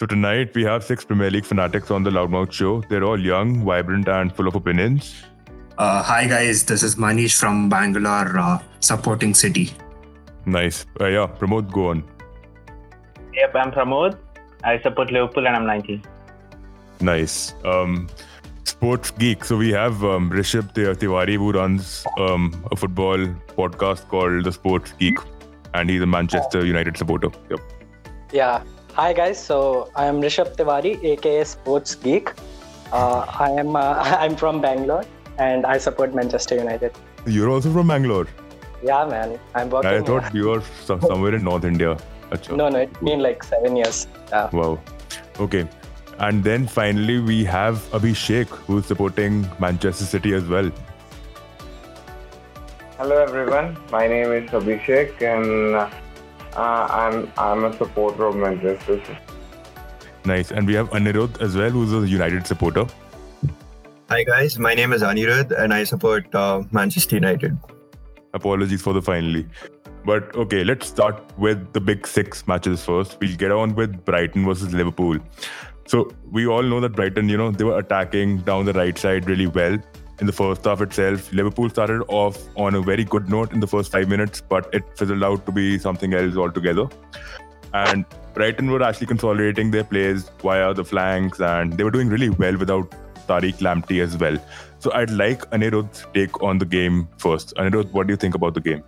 So tonight we have six Premier League fanatics on the Loudmouth Show. They're all young, vibrant, and full of opinions. Uh, hi guys, this is Manish from Bangalore, uh, supporting City. Nice. Uh, yeah, Pramod, go on. Yep, I'm Pramod. I support Liverpool and I'm 19. Nice. Um, sports geek. So we have um, Rishabh Tiwari who runs um, a football podcast called The Sports Geek, and he's a Manchester United supporter. Yep. Yeah. Hi guys. So I am Rishabh Tiwari, aka Sports Geek. Uh, I am uh, I'm from Bangalore and I support Manchester United. You're also from Bangalore. Yeah, man. I'm working. I thought you were somewhere in North India. Achha. No, no, it's been like seven years. Yeah. Wow. Okay. And then finally, we have Abhishek, who's supporting Manchester City as well. Hello, everyone. My name is Abhishek, and uh, I'm I'm a supporter of Manchester City. Nice. And we have Anirudh as well, who's a United supporter. Hi, guys. My name is Anirudh, and I support uh, Manchester United. Apologies for the finally. But okay, let's start with the big six matches first. We'll get on with Brighton versus Liverpool. So we all know that Brighton, you know, they were attacking down the right side really well in the first half itself. Liverpool started off on a very good note in the first five minutes, but it fizzled out to be something else altogether. And Brighton were actually consolidating their plays via the flanks, and they were doing really well without Tariq Lamptey as well. So I'd like Anirudh's take on the game first. Anirudh, what do you think about the game?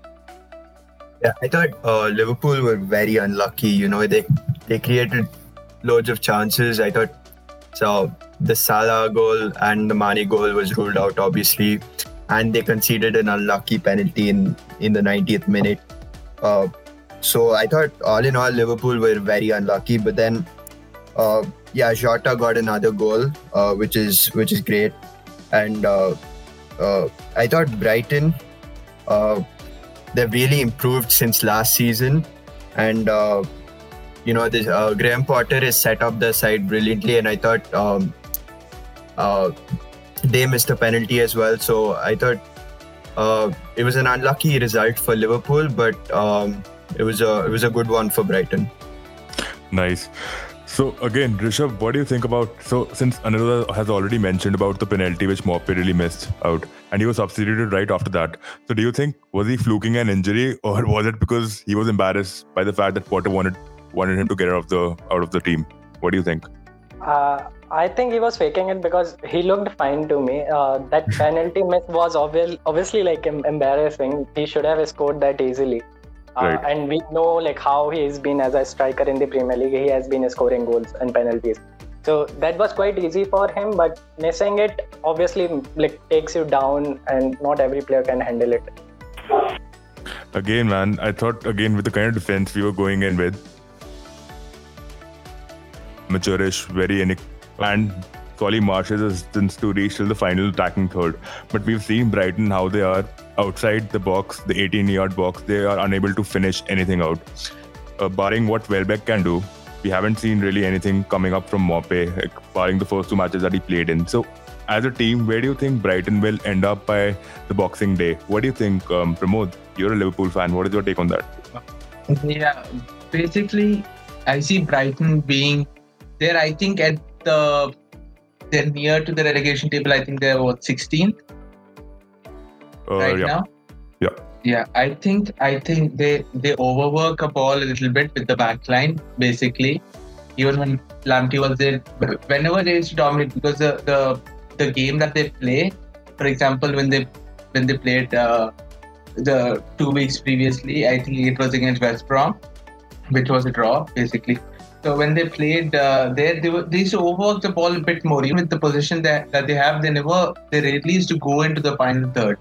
Yeah, I thought uh, Liverpool were very unlucky. You know, they they created loads of chances. I thought so. The Salah goal and the Mane goal was ruled out, obviously, and they conceded an unlucky penalty in in the 90th minute. Uh, so I thought, all in all, Liverpool were very unlucky. But then, uh, yeah, Jota got another goal, uh, which is which is great, and uh, uh, I thought Brighton they've really improved since last season, and uh, you know this uh, Graham Potter has set up the side brilliantly, and I thought um, uh, they missed a penalty as well. So I thought uh, it was an unlucky result for Liverpool, but um, it was a it was a good one for Brighton. Nice. So again, Rishabh, what do you think about so since Anirudh has already mentioned about the penalty which Maupay really missed out, and he was substituted right after that. So do you think was he fluking an injury, or was it because he was embarrassed by the fact that Potter wanted wanted him to get out of the out of the team? What do you think? Uh, I think he was faking it because he looked fine to me. Uh, that penalty miss was obvious, obviously like embarrassing. He should have scored that easily. Uh, right. and we know like how he has been as a striker in the Premier League. He has been scoring goals and penalties. So that was quite easy for him, but missing it obviously like takes you down, and not every player can handle it. Again, man, I thought again with the kind of defense we were going in with, mature-ish, very and Solly March's assistance to reach till the final attacking third. But we've seen Brighton how they are outside the box, the 18 yard box, they are unable to finish anything out. Uh, barring what Welbeck can do, we haven't seen really anything coming up from Maupay, like, barring the first two matches that he played in. So, as a team, where do you think Brighton will end up by the Boxing Day? What do you think, um, Pramod? You're a Liverpool fan. What is your take on that? Yeah, basically, I see Brighton being there. I think at the they're near to the relegation table. I think they're what 16th uh, right yeah. now. Yeah. Yeah, I think I think they they overwork a ball a little bit with the back line, basically. Even when Lamptey was there, whenever they used to dominate, because the, the the game that they play, for example, when they when they played uh, the two weeks previously, I think it was against West Brom, which was a draw, basically. So when they played uh, there, they, were, they used to overwork the ball a bit more. Even with the position that, that they have, they never, they rarely used to go into the final third.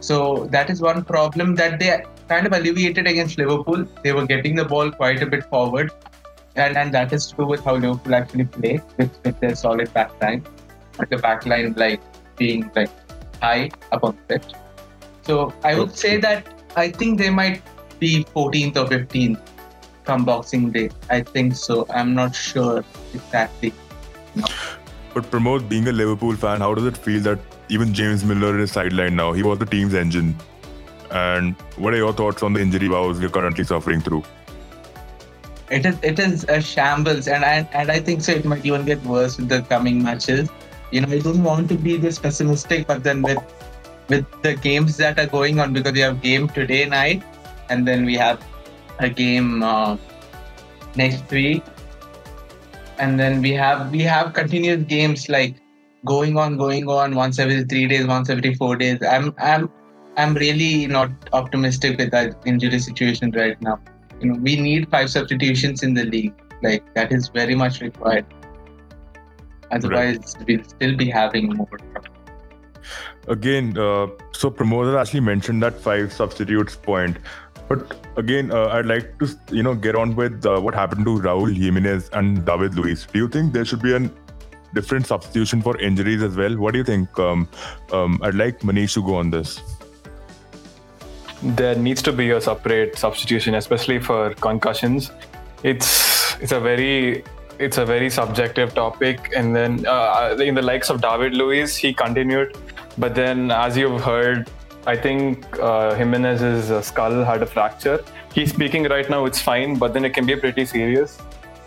So that is one problem that they kind of alleviated against Liverpool. They were getting the ball quite a bit forward, and, and that is to do with how Liverpool actually play with, with their solid back line, with the back line like being like high up on the pitch. So I would say that I think they might be 14th or 15th come Boxing Day. I think so. I'm not sure exactly. No. But Pramod, being a Liverpool fan, how does it feel that even James Milner is sidelined now? He was the team's engine. And what are your thoughts on the injury woes you're currently suffering through? it is it is a shambles, and I and I think so. It might even get worse with the coming matches. You know, I don't want to be this pessimistic, but then with with the games that are going on, because we have game today night, and then we have a game uh, next week, and then we have we have continuous games like going on, going on once every three days, once every four days. I'm I'm I'm really not optimistic with that injury situation right now. You know we need five substitutions in the league. Like that is very much required. Otherwise right. we'll still be having more again uh, so Pramod actually mentioned that five substitutes point but again uh, i'd like to you know get on with uh, what happened to raul jimenez and david luiz do you think there should be a different substitution for injuries as well what do you think um, um, i'd like manish to go on this there needs to be a separate substitution, especially for concussions. It's it's a very it's a very subjective topic. And then uh, in the likes of David Luiz, he continued, but then as you've heard, I think uh, Jimenez's skull had a fracture. He's speaking right now; it's fine, but then it can be pretty serious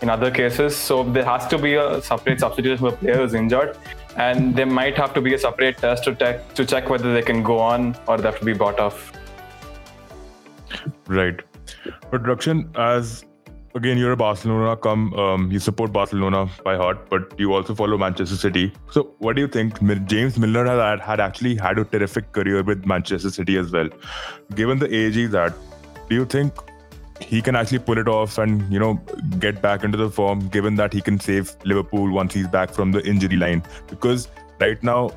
in other cases. So there has to be a separate substitution for a player who's injured, and there might have to be a separate test to, te- to check whether they can go on or they have to be bought off. Right. But Rakshan, as again, you're a Barcelona come, um, you support Barcelona by heart, but you also follow Manchester City. So, what do you think? James Milner has had actually had a terrific career with Manchester City as well. Given the age he's at, do you think he can actually pull it off and you know get back into the form? Given that he can save Liverpool once he's back from the injury line, because right now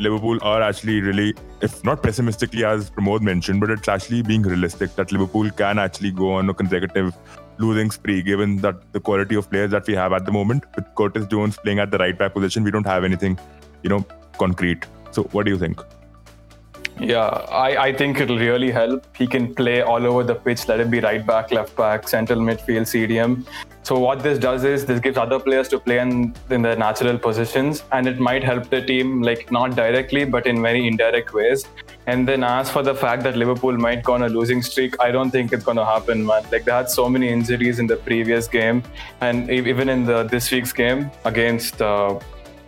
Liverpool are actually really, if not pessimistically as Pramod mentioned, but it's actually being realistic that Liverpool can actually go on a consecutive losing spree given that the quality of players that we have at the moment. With Curtis Jones playing at the right back position, we don't have anything, you know, concrete. So what do you think? Yeah, I, I think it'll really help. He can play all over the pitch, let it be right back, left back, central midfield, CDM. So what this does is this gives other players to play in, in their natural positions and it might help the team like not directly but in very indirect ways. And then as for the fact that Liverpool might go on a losing streak, I don't think it's going to happen, man. Like they had so many injuries in the previous game and even in the this week's game against uh,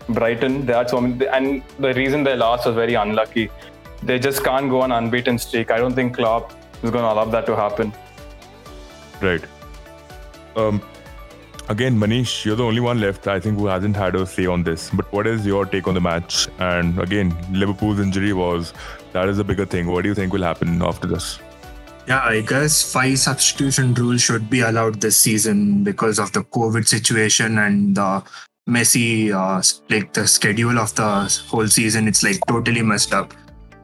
Brighton, they had so many, and the reason they lost was very unlucky they just can't go on unbeaten streak. I don't think Klopp is going to allow that to happen. Right. Um, again, Manish, you're the only one left, I think, who hasn't had a say on this. But what is your take on the match? And again, Liverpool's injury was that is a bigger thing. What do you think will happen after this? Yeah, I guess five substitution rule should be allowed this season because of the COVID situation and the messy, uh, like the schedule of the whole season. It's like totally messed up.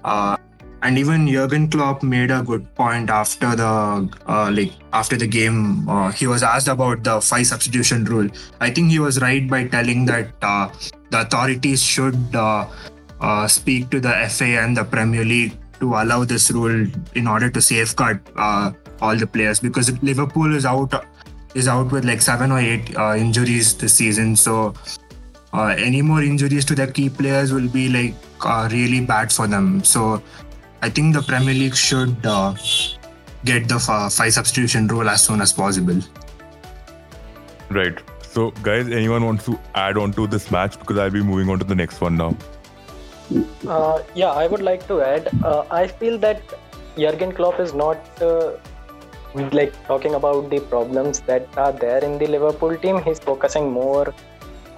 Uh, and even Jurgen Klopp made a good point after the uh, like after the game. Uh, he was asked about the five substitution rule. I think he was right by telling that uh, the authorities should uh, uh, speak to the FA and the Premier League to allow this rule in order to safeguard uh, all the players because Liverpool is out is out with like seven or eight injuries this season. So any more injuries to the key players will be like uh, really bad for them. So I think the Premier League should uh, get the five substitution rule as soon as possible. Right. So, guys, anyone wants to add on to this match because I'll be moving on to the next one now. Uh, yeah, I would like to add. Uh, I feel that Jurgen Klopp is not uh, like talking about the problems that are there in the Liverpool team. He's focusing more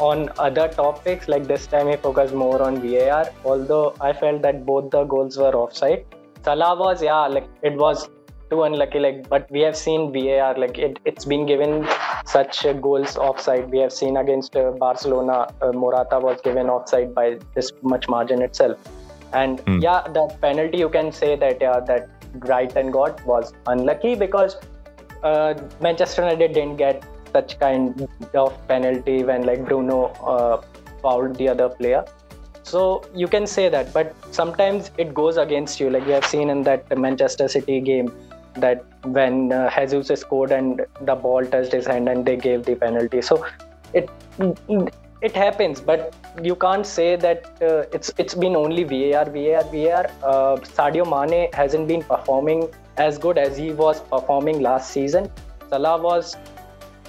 on other topics like this time he focused more on VAR although I felt that both the goals were offside Salah was yeah like it was too unlucky like but we have seen VAR like it, it's been given such goals offside we have seen against uh, Barcelona uh, Morata was given offside by this much margin itself and mm. yeah the penalty you can say that yeah that Brighton got was unlucky because uh, Manchester United didn't get such kind of penalty when like Bruno uh, fouled the other player. So you can say that, but sometimes it goes against you. Like we have seen in that Manchester City game, that when uh, Jesus scored and the ball touched his hand and they gave the penalty. So it it happens, but you can't say that uh, it's it's been only VAR, VAR, VAR. Uh, Sadio Mane hasn't been performing as good as he was performing last season. Salah was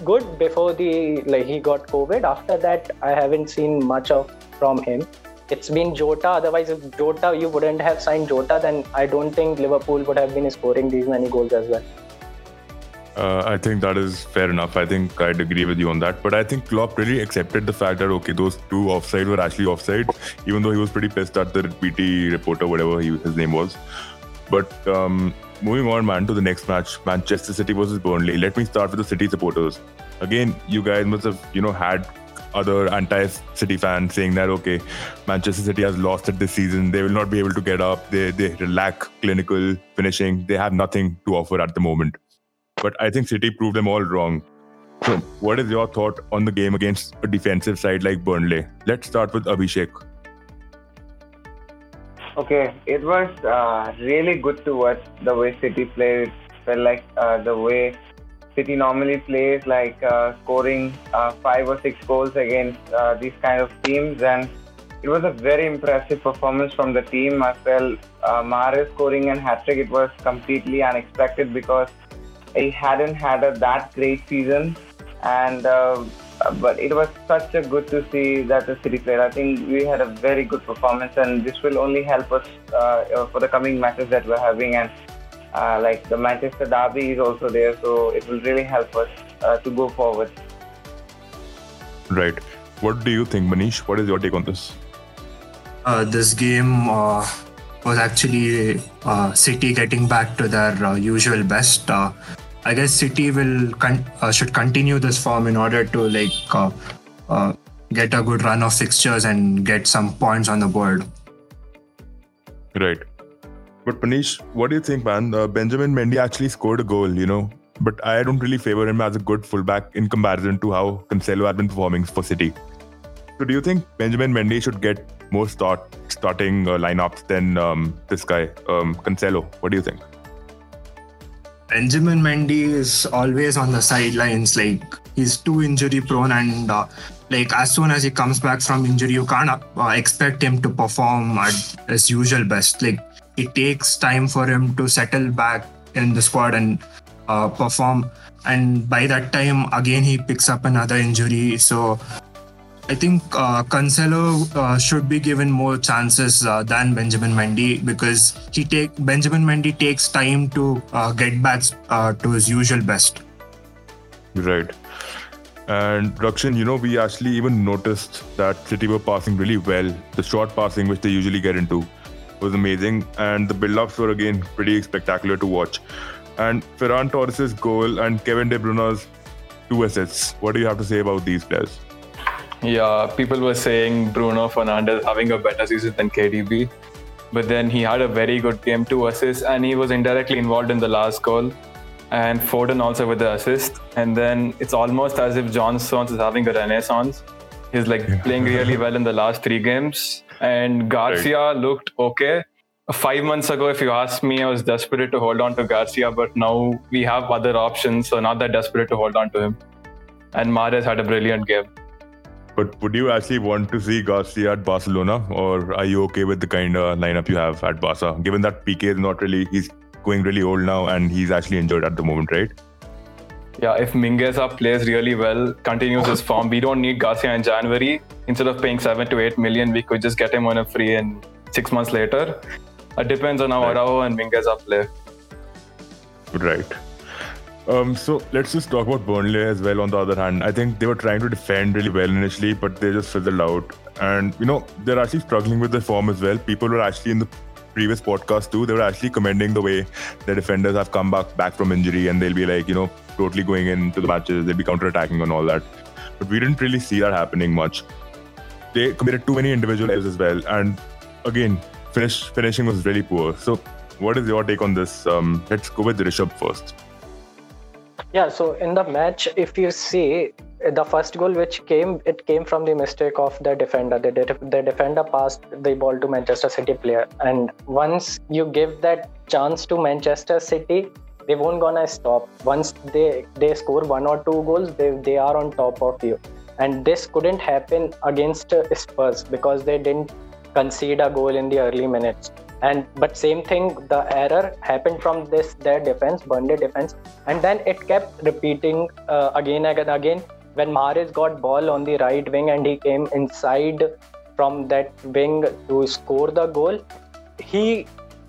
good before the like he got COVID. After that, I haven't seen much of from him. It's been Jota. Otherwise, if Jota you wouldn't have signed Jota, then I don't think Liverpool would have been scoring these many goals as well. Uh, I think that is fair enough. I think I'd agree with you on that. But I think Klopp really accepted the fact that okay, those two offside were actually offside, even though he was pretty pissed at the BT reporter, whatever he, his name was. But um, moving on, man, to the next match, Manchester City versus Burnley. Let me start with the City supporters. Again, you guys must have you know had other anti-City fans saying that okay, Manchester City has lost it this season. They will not be able to get up. They they lack clinical finishing. They have nothing to offer at the moment. But I think City proved them all wrong. So, what is your thought on the game against a defensive side like Burnley? Let's start with Abhishek. Okay, it was uh, really good to watch the way City played. It felt like uh, the way City normally plays, like uh, scoring uh, five or six goals against uh, these kind of teams, and it was a very impressive performance from the team as well. Uh, Mahrez scoring a hat trick, it was completely unexpected because he hadn't had a that great season, and uh, but it was such a good to see that the City played. I think we had a very good performance, and this will only help us uh, for the coming matches that we're having. And uh, like the Manchester Derby is also there, so it will really help us uh, to go forward. Right. What do you think, Manish? What is your take on this? Uh, this game uh, was actually uh, City getting back to their uh, usual best. Uh, I guess City will con- uh, should continue this form in order to like get a good run of fixtures and get some points on the board. Right. But Manish, what do you think, man? Benjamin Mendy actually scored a goal, you know, but I don't really favor him as a good fullback in comparison to how Cancelo has been performing for City. So, do you think Benjamin Mendy should get more start starting uh, lineups than um, this guy, um, Cancelo? What do you think? Benjamin Mendy is always on the sidelines. Like he's too injury prone, and uh, like as soon as he comes back from injury, you can't uh, expect him to perform at his usual best. Like it takes time for him to settle back in the squad and uh, perform. And by that time, again he picks up another injury. So I think uh, Cancelo uh, should be given more chances uh, than Benjamin Mendy because he take Benjamin Mendy takes time to uh, get back uh, to his usual best. Right. And Rakshan, you know, we actually even noticed that City were passing really well. The short passing, which they usually get into, was amazing, and the build-ups were again pretty spectacular to watch. And Ferran Torres' goal and Kevin De Bruyne's two assists. What do you have to say about these players? Yeah, people were saying Bruno Fernandes having a better season than KDB, but then he had a very good game, two assists, and he was indirectly involved in the last goal. And Foden also with the assist. And then it's almost as if John Stones is having a renaissance. He's like playing really well in the last three games. And Garcia right. looked okay. Five months ago, if you asked me, I was desperate to hold on to Garcia, but now we have other options, so not that desperate to hold on to him. And Mahrez had a brilliant game. But would you actually want to see Garcia at Barcelona, or are you okay with the kind of lineup you have at Barca? Given that Piqué is not really, he's going really old now, and he's actually injured at the moment, right? Yeah, if Mingueza plays really well, continues his form, we don't need Garcia in January. Instead of paying seven to eight million, we could just get him on a free and six months later. It depends on how right. Araujo and Mingueza play. Right. Um, so let's just talk about Burnley as well. On the other hand, I think they were trying to defend really well initially, but they just fizzled out. And you know, they're actually struggling with their form as well. People were actually in the previous podcast too. They were actually commending the way the defenders have come back back from injury, and they'll be like, you know, totally going into the matches. They'll be counter-attacking and all that. But we didn't really see that happening much. They committed too many individual errors as well, and again, finish finishing was really poor. So, what is your take on this? Um, let's go with Rishabh first. Yeah, so in the match, if you see eh, the first goal which came, it came from the mistake of the defender. The, the defender passed the ball to Manchester City player, and once you give that chance to Manchester City, they won't gonna stop. Once they they score one or two goals, they they are on top of you. And this couldn't happen against Spurs because they didn't concede a goal in the early minutes. And but same thing, the error happened from this their defense, Burnley defense, and then it kept repeating uh, again and again when Mahrez got ball on the right wing and he came inside from that wing to score the goal. He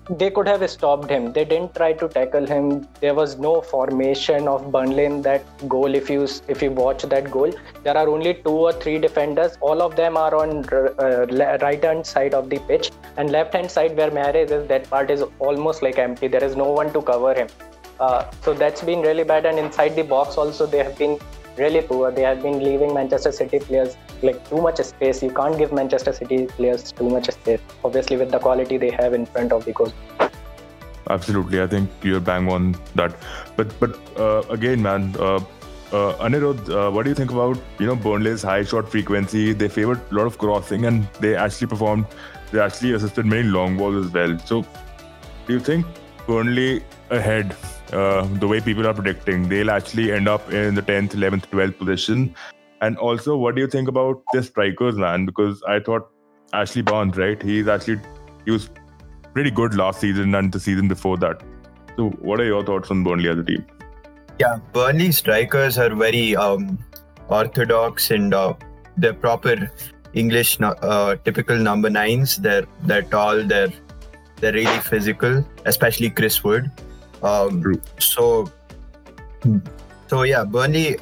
they could have stopped him. They didn't try to tackle him. There was no formation of Burnley in that goal. If you if you watch that goal, there are only two or three defenders. All of them are on uh, right hand side of the pitch, and left hand side where Mahrez is, that part is almost like empty. There is no one to cover him. Uh, so that's been really bad. And inside the box also, they have been really poor. They have been leaving Manchester City players like too much space. You can't give Manchester City players too much space. Obviously, with the quality they have in front of the goal. Absolutely, I think you're bang on that. But but uh, again, man, uh, uh, Anirudh, uh, what do you think about you know Burnley's high shot frequency? They favored a lot of crossing, and they actually performed. They actually assisted many long balls as well. So, do you think Burnley ahead uh, the way people are predicting, they'll actually end up in the 10th, 11th, 12th position. And also, what do you think about the strikers, man? Because I thought Ashley Barnes, right? He's actually he was pretty good last season and the season before that. So, what are your thoughts on Burnley as a team? Yeah, Burnley strikers are very um, orthodox and uh, they're proper English, uh, typical number nines. They're they're tall. They're they're really physical, especially Chris Wood. Um, so, so yeah, Burnley,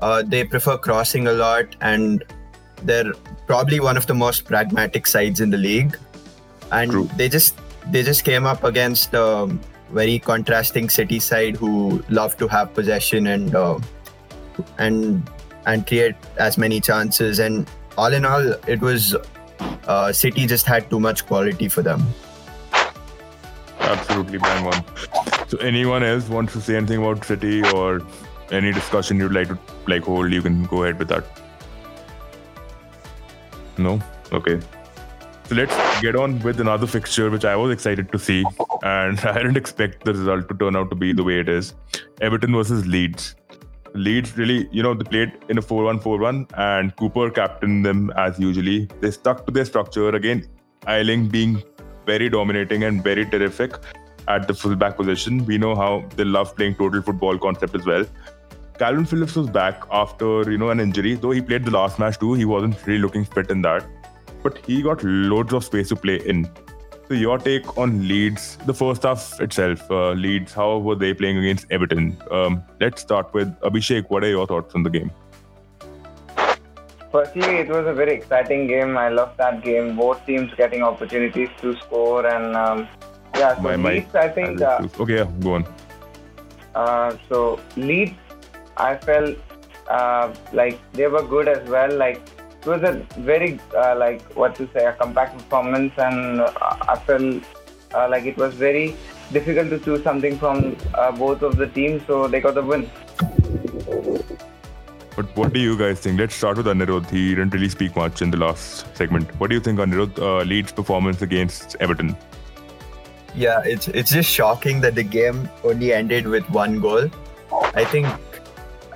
uh, they prefer crossing a lot, and they're probably one of the most pragmatic sides in the league. And True. they just they just came up against a very contrasting City side who love to have possession and uh, and and create as many chances. And all in all, it was uh, City just had too much quality for them. Absolutely bang on. So, anyone else wants to say anything about City or any discussion you'd like to like hold? You can go ahead with that. No, okay. So let's get on with another fixture, which I was excited to see, and I didn't expect the result to turn out to be the way it is. Everton versus Leeds. Leeds really, you know, they played in a 4-1-4-1, and Cooper captained them as usually. They stuck to their structure again. Ayling being very dominating and very terrific at the fullback position. We know how they love playing total football concept as well. Kalvin Phillips was back after you know an injury, though he played the last match too. He wasn't really looking fit in that, but he got loads of space to play in. So your take on Leeds, the first half itself, uh, Leeds, how were they playing against Everton? Um, let's start with Abhishek. What are your thoughts on the game? Firstly, it was a very exciting game. I loved that game. Both teams getting opportunities to score, and um, yeah, so my, Leeds, I think. Uh, okay, yeah, go on. Uh, so Leeds, I felt uh, like they were good as well. Like it was a very uh, like what to say a compact performance, and uh, I felt uh, like it was very difficult to choose something from uh, both of the teams. So they got the win. But what do you guys think? Let's start with Anirudh. He didn't really speak much in the last segment. What do you think Anirudh uh, Leeds' performance against Everton? Yeah, it's it's just shocking that the game only ended with one goal. I think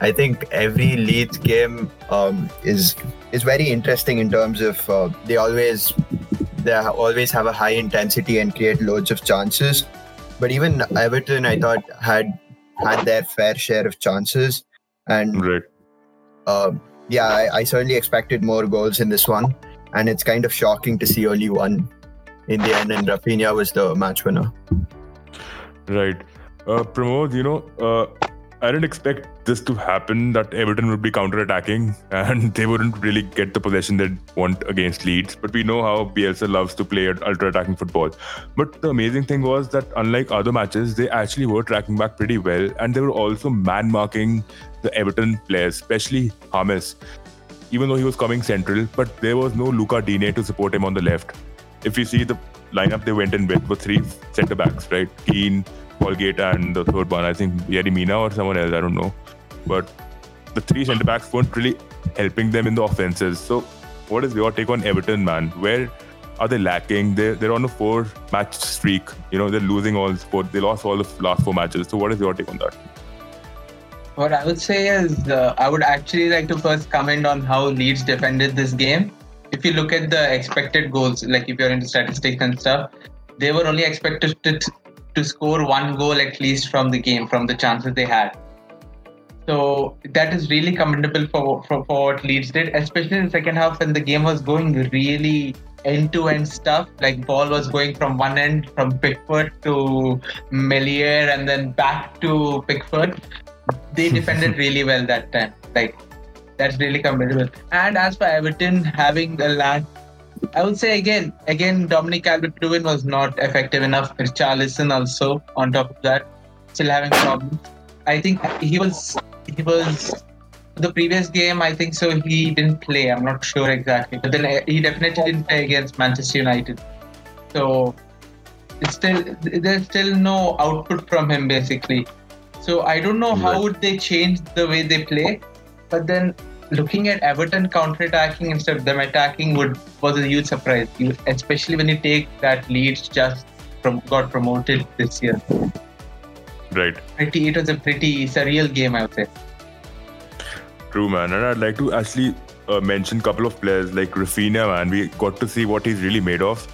I think every Leeds game um, is is very interesting in terms of uh, they always they always have a high intensity and create loads of chances. But even Everton, I thought had had their fair share of chances, and right um, yeah, I, I, certainly expected more goals in this one, and it's kind of shocking to see only one in the end, and Raphinha was the match winner. Right. Uh, Pramod, you know, uh, I didn't expect this to happen that Everton would be counter attacking and they wouldn't really get the possession they want against Leeds. But we know how Bielsa loves to play ultra attacking football. But the amazing thing was that unlike other matches, they actually were tracking back pretty well and they were also man marking the Everton players, especially James, even though he was coming central. But there was no Lucas Digne to support him on the left. If you see the lineup they went in with were three centre backs, right? Keane, Holgate and the third one, I think Yerry Mina or someone else, I don't know. But the three centre backs weren't really helping them in the offenses. So, what is your take on Everton, man? Where are they lacking? They're, they're on a four match streak. You know, they're losing all four. They lost all the last four matches. So, what is your take on that? What I would say is, uh, I would actually like to first comment on how Leeds defended this game. If you look at the expected goals, like if you're into statistics and stuff, they were only expected to, to score one goal at least from the game, from the chances they had. So that is really commendable for, for, for what Leeds did, especially in the second half when the game was going really end to end stuff. Like ball was going from one end from Pickford to Meslier and then back to Pickford. They defended really well that time. Like that's really commendable. And as for Everton having a land I would say again, again, Dominic Calvert-Lewin was not effective enough. Richarlison also on top of that, still having problems. I think he was he was the previous game. I think so. He didn't play. I'm not sure exactly, but then uh, he definitely didn't play against Manchester United. So it's still there's still no output from him basically. So I don't know how would they change the way they play, but then looking at Everton counter-attacking instead of them attacking would was a huge surprise, especially when you take that Leeds just from got promoted this year. Right. Pretty, it was a pretty surreal game, I would say. True, man. And I'd like to actually uh, mention a couple of players like Raphinha, man. We got to see what he's really made of.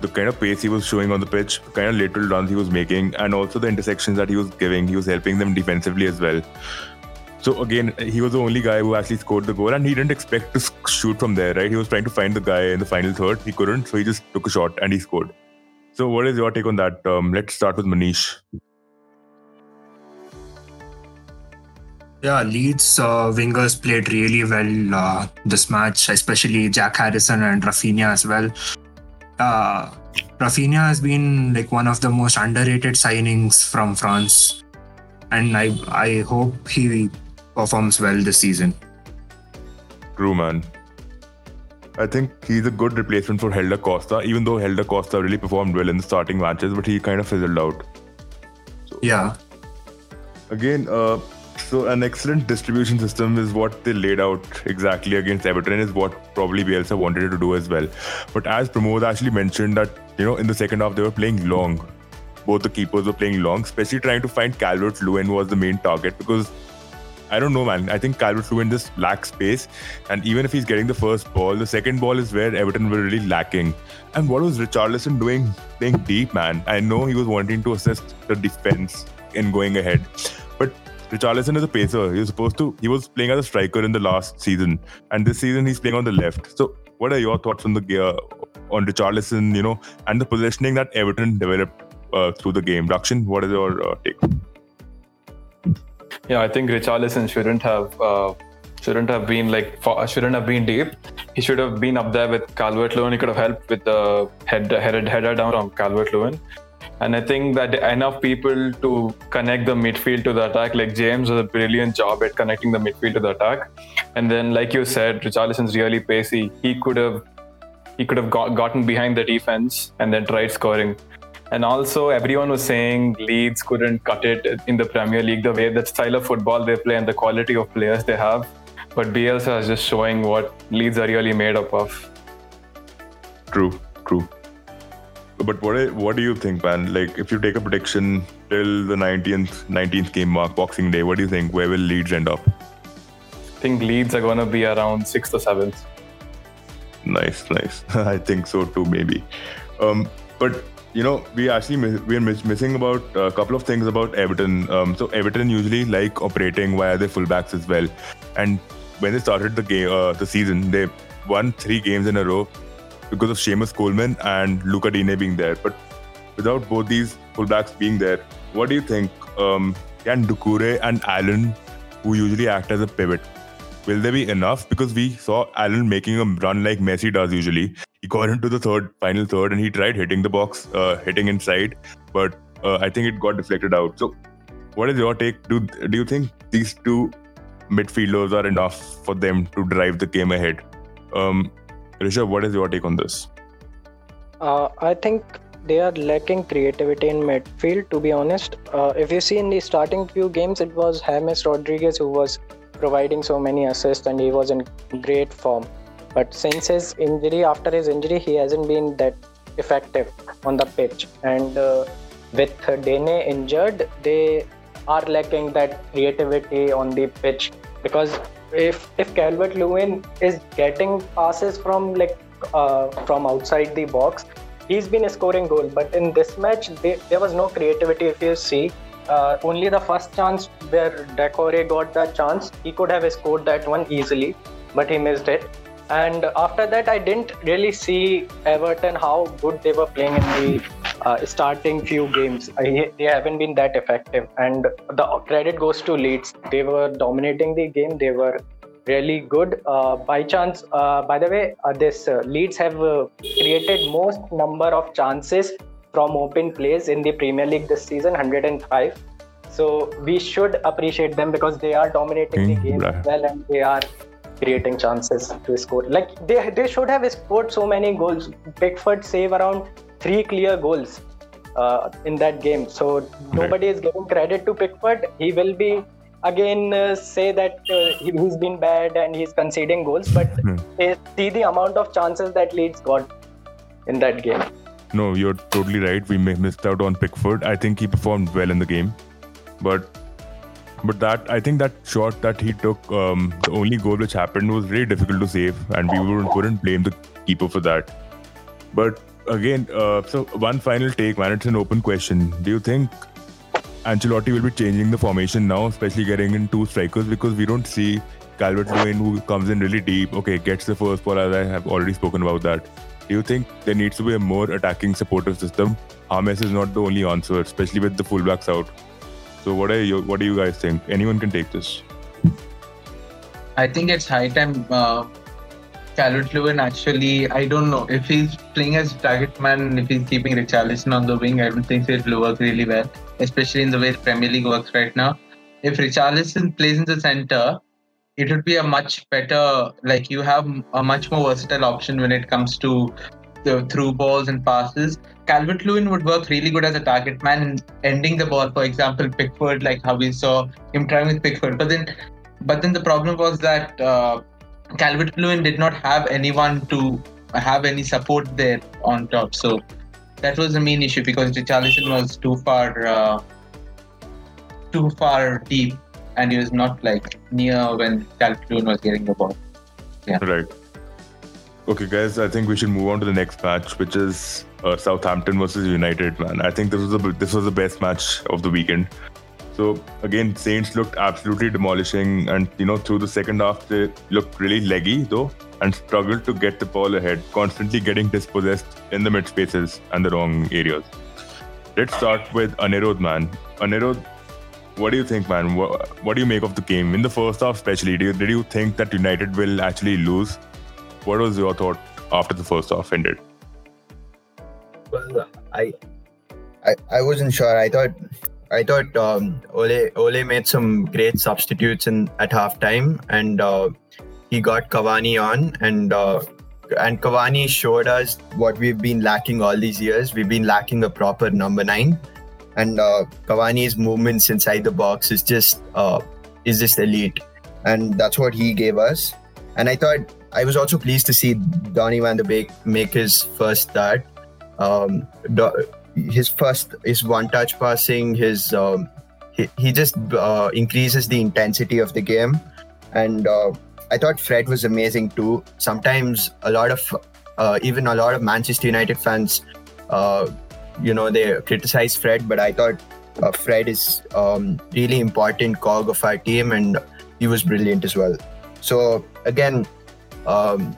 The kind of pace he was showing on the pitch, the kind of lateral runs he was making, and also the intersections that he was giving. He was helping them defensively as well. So again, he was the only guy who actually scored the goal, and he didn't expect to shoot from there, right? He was trying to find the guy in the final third. He couldn't, so he just took a shot and he scored. So, what is your take on that? Um, let's start with Manish. Yeah, Leeds uh, wingers played really well uh, this match, especially Jack Harrison and Raphinha as well. Uh, Raphinha has been like one of the most underrated signings from France, and I I hope he performs well this season. True, man. I think he's a good replacement for Helder Costa, even though Helder Costa really performed well in the starting matches, but he kind of fizzled out. So, yeah. Again, uh, so an excellent distribution system is what they laid out exactly against Everton is what probably Bielsa wanted to do as well. But as Pramod actually mentioned that, you know, in the second half they were playing long. Both the keepers were playing long, especially trying to find Calvert Lewin was the main target because I don't know, man. I think Calvert Lewin just lacks space. And even if he's getting the first ball, the second ball is where Everton were really lacking. And what was Richarlison doing playing deep, man? I know he was wanting to assist the defense in going ahead. But Richarlison is a pacer. He was supposed to, he was playing as a striker in the last season. And this season he's playing on the left. So what are your thoughts on the gear, on Richarlison, you know, and the positioning that Everton developed uh, through the game? Dakshin, what is your uh, take? Yeah, I think Richarlison shouldn't have uh, shouldn't have been like shouldn't have been deep. He should have been up there with Calvert Lewin. He could have helped with the head headed header down from Calvert Lewin. And I think that enough people to connect the midfield to the attack, like James does a brilliant job at connecting the midfield to the attack. And then, like you said, Richarlison's really pacey. He could have he could have got, gotten behind the defense and then tried scoring. And also, everyone was saying Leeds couldn't cut it in the Premier League the way that style of football they play and the quality of players they have. But Bielsa is just showing what Leeds are really made up of. True, true. But what what do you think, man? Like, if you take a prediction till the 19th 19th game mark, Boxing Day, what do you think? Where will Leeds end up? I think Leeds are going to be around sixth or seventh. Nice, nice. I think so too, maybe. Um, but you know, we actually we're missing about a couple of things about Everton. Um, so Everton usually like operating via their fullbacks as well, and when they started the game, uh, the season, they won three games in a row because of Seamus Coleman and Lucas Digne being there. But without both these fullbacks being there, what do you think? Um, can Doucouré and Allen, who usually act as a pivot, will there be enough? Because we saw Allen making a run like Messi does usually, he got into the third, final third, and he tried hitting the box, uh, hitting inside, but uh, I think it got deflected out. So, what is your take? Do do you think these two midfielders are enough for them to drive the game ahead? Um, Rishabh, what is your take on this? Uh, I think they are lacking creativity in midfield. To be honest, uh, if you see in the starting few games, it was James Rodriguez who was providing so many assists, and he was in great form. But since his injury, after his injury, he hasn't been that effective on the pitch. And uh, with Digne injured, they are lacking that creativity on the pitch because if if Calvert Lewin is getting passes from like uh, from outside the box, he's been scoring goals. But in this match, they, there was no creativity. If you see, uh, only the first chance where Doucouré got the chance, he could have scored that one easily, but he missed it. And after that, I didn't really see Everton how good they were playing in the uh, starting few games. I, they haven't been that effective. And the credit goes to Leeds. They were dominating the game. They were really good. Uh, by chance, uh, by the way, uh, this uh, Leeds have uh, created most number of chances from open plays in the Premier League this season, 105. So we should appreciate them because they are dominating mm, the game right. well and they are creating chances to score. Like they they should have scored so many goals. Pickford save around three clear goals uh, in that game. So nobody is giving credit to Pickford. He will be again uh, say that uh, he's been bad and he's conceding goals, but hmm. see the amount of chances that Leeds got in that game. No, you're totally right. We missed out on Pickford. I think he performed well in the game, but but that I think that shot that he took, um, the only goal which happened was really difficult to save, and we wouldn't, wouldn't blame the keeper for that. But again, uh, so one final take, man. It's an open question. Do you think Ancelotti will be changing the formation now, especially getting in two strikers because we don't see Calvert Lewin who comes in really deep. Okay, gets the first ball as I have already spoken about that. Do you think there needs to be a more attacking supportive system? James is not the only answer, especially with the fullbacks out. So what are you what do you guys think? Anyone can take this. I think it's high time uh, Calvert Lewin actually, I don't know if he's playing as target man, if he's keeping Richarlison on the wing, I don't think it will work really well, especially in the way Premier League works right now. If Richarlison plays in the center, it would be a much better, like you have a much more versatile option when it comes to the through balls and passes. Calvert Lewin would work really good as a target man ending the ball. For example, Pickford, like how we saw him trying with Pickford. But then, but then the problem was that. Uh, Calvert Lewin did not have anyone to have any support there on top. So that was the main issue because Richarlison was too far uh, too far deep and he was not like near when Lewin was getting the ball. Yeah. Right. Okay, guys. I think we should move on to the next match, which is uh, Southampton versus United. Man, I think this was the this was the best match of the weekend. So again, Saints looked absolutely demolishing, and you know through the second half they looked really leggy though, and struggled to get the ball ahead, constantly getting dispossessed in the mid spaces and the wrong areas. Let's start with Anirudh, man. Anirudh, what do you think, man? What, what, do you make of the game in the first half, especially? You, did you think that United will actually lose? What was your thought after the first half ended? Well, I, I, I wasn't sure. I thought I thought um, Ole Ole made some great substitutes in at halftime, and uh, he got Cavani on, and uh, and Cavani showed us what we've been lacking all these years. We've been lacking a proper number nine, and uh, Cavani's movements inside the box is just uh, is just elite, and that's what he gave us. And I thought I was also pleased to see Donny van de Beek make his first start. Um, his first his one touch passing his um, he, he just uh, increases the intensity of the game and uh, i thought fred was amazing too sometimes a lot of uh, even a lot of manchester united fans uh, you know they criticize fred but i thought uh, fred is um, really important cog of our team and he was brilliant as well so again um,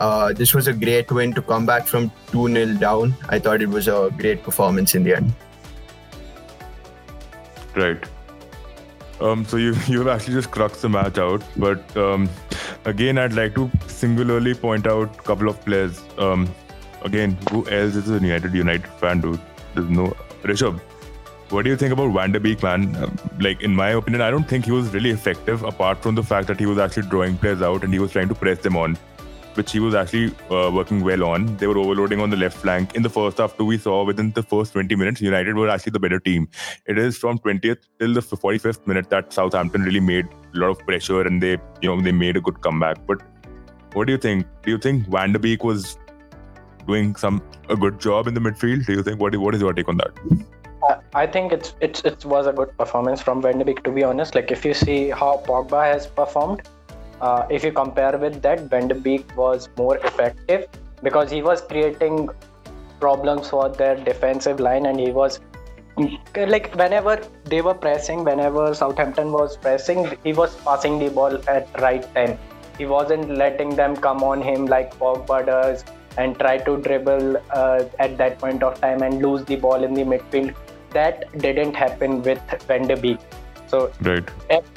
uh, this was a great win to come back from 2 0 down. I thought it was a great performance in the end. Right. Um, so you you've actually just cruxed the match out, but um, again, I'd like to singularly point out a couple of players. Again, who else is a United United fan, dude? There's no Rishabh. What do you think about Van de Beek, man? Um, like, in my opinion, I don't think he was really effective apart from the fact that he was actually drawing players out and he was trying to press them on which he was actually uh, working well on. They were overloading on the left flank. In the first half, too, we saw within the first 20 minutes, United were actually the better team. It is from 20th till the 45th minute that Southampton really made a lot of pressure and they, you know, they made a good comeback. But what do you think? Do you think Van de Beek was doing some a good job in the midfield? Do you think what what is your take on that? I think it's it's it was a good performance from Van de Beek to be honest. Like if you see how Pogba has performed, uh, if you compare with that, Van de Beek was more effective because he was creating problems for their defensive line, and he was like whenever they were pressing, whenever Southampton was pressing, he was passing the ball at right time. He wasn't letting them come on him like Pogba does and try to dribble uh, at that point of time and lose the ball in the midfield. That didn't happen with Van de Beek. So right.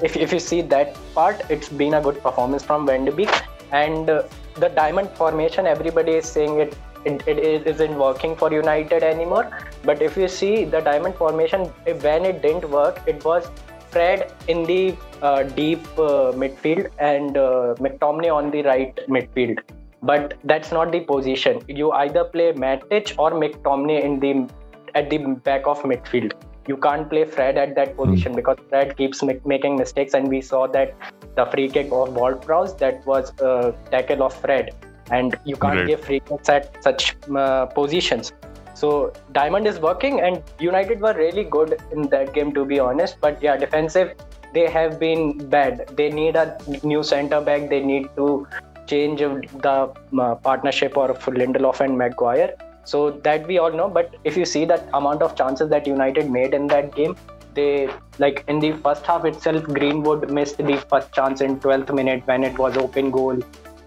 if, if you see that part, it's been a good performance from Van de Beek. And uh, the diamond formation, everybody is saying it, it, it isn't working for United anymore. But if you see the diamond formation, when it didn't work, it was Fred in the uh, deep uh, midfield and uh, McTominay on the right midfield. But that's not the position. You either play Matic or McTominay in the at the back of midfield you can't play Fred at that position mm. because Fred keeps making mistakes, and we saw that the free kick of Ward-Prowse that was a tackle of Fred, and you can't right. give free kicks at such uh, positions. So Diamond is working, and United were really good in that game, to be honest. But yeah, defensive, they have been bad. They need a new centre back. They need to change of the uh, partnership of Lindelof and Maguire so that we all know. But if you see that amount of chances that United made in that game, they like in the first half itself, Greenwood missed the first chance in 12th minute when it was open goal.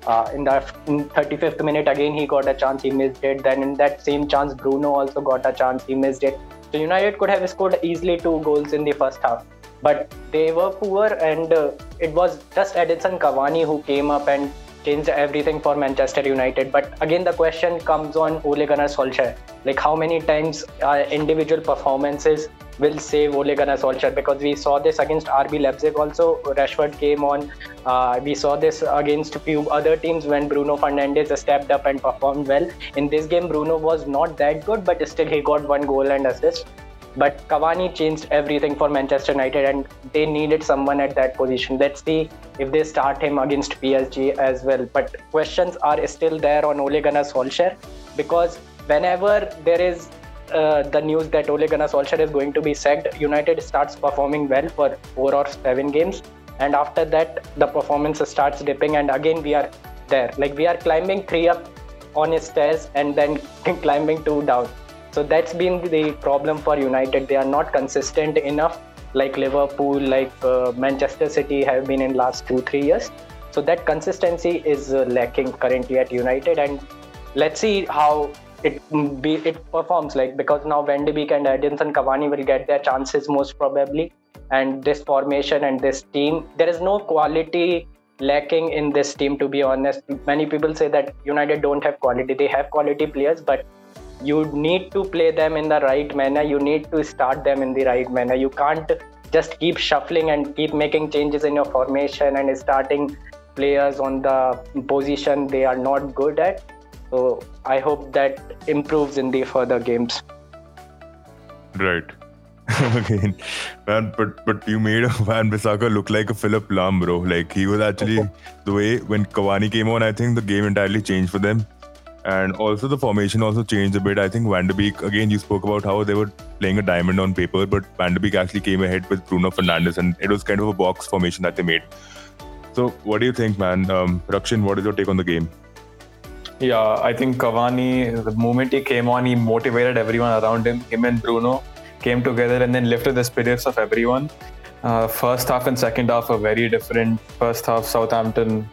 Uh, in the in 35th minute again he got a chance he missed it then in that same chance bruno also got a chance he missed it so united could have scored easily two goals in the first half but they were poor and uh, it was just Edinson Cavani who came up and changed everything for Manchester United. But again, the question comes on Ole Gunnar Solskjaer. Like how many times uh, individual performances will save Ole Gunnar Solskjaer? Because we saw this against RB Leipzig also. Rashford came on. Uh, we saw this against a few other teams when Bruno Fernandes stepped up and performed well. In this game, Bruno was not that good, but still he got one goal and assist. But Cavani changed everything for Manchester United, and they needed someone at that position. Let's see if they start him against PSG as well. But questions are still there on Ole Gunnar Solskjaer because whenever there is uh, the news that Ole Gunnar Solskjaer is going to be sacked, United starts performing well for four or seven games, and after that the performance starts dipping, and again we are there. Like we are climbing three up on his stairs and then climbing two down. So that's been the problem for United. They are not consistent enough, like Liverpool, like uh, Manchester City have been in last two three years. So that consistency is uh, lacking currently at United, and let's see how it be it performs. Like because now Van de Beek and Edinson Cavani will get their chances most probably, and this formation and this team, there is no quality lacking in this team. To be honest, many people say that United don't have quality. They have quality players, but you need to play them in the right manner. You need to start them in the right manner. You can't just keep shuffling and keep making changes in your formation and starting players on the position they are not good at. So i hope that improves in the further games. Right. Again man but but you made Wan-Bissaka look like a Philipp Lahm bro. Like he was actually the way when Cavani came on I think the game entirely changed for them and also the formation also changed a bit. I think Van de Beek, again, you spoke about how they were playing a diamond on paper, but Van de Beek actually came ahead with Bruno Fernandes and it was kind of a box formation that they made. So what do you think, man? Um, Rakshin, what is your take on the game? Yeah, I think Cavani, the moment he came on, he motivated everyone around him. Him and Bruno came together and then lifted the spirits of everyone. Uh, first half and second half are very different. First half, Southampton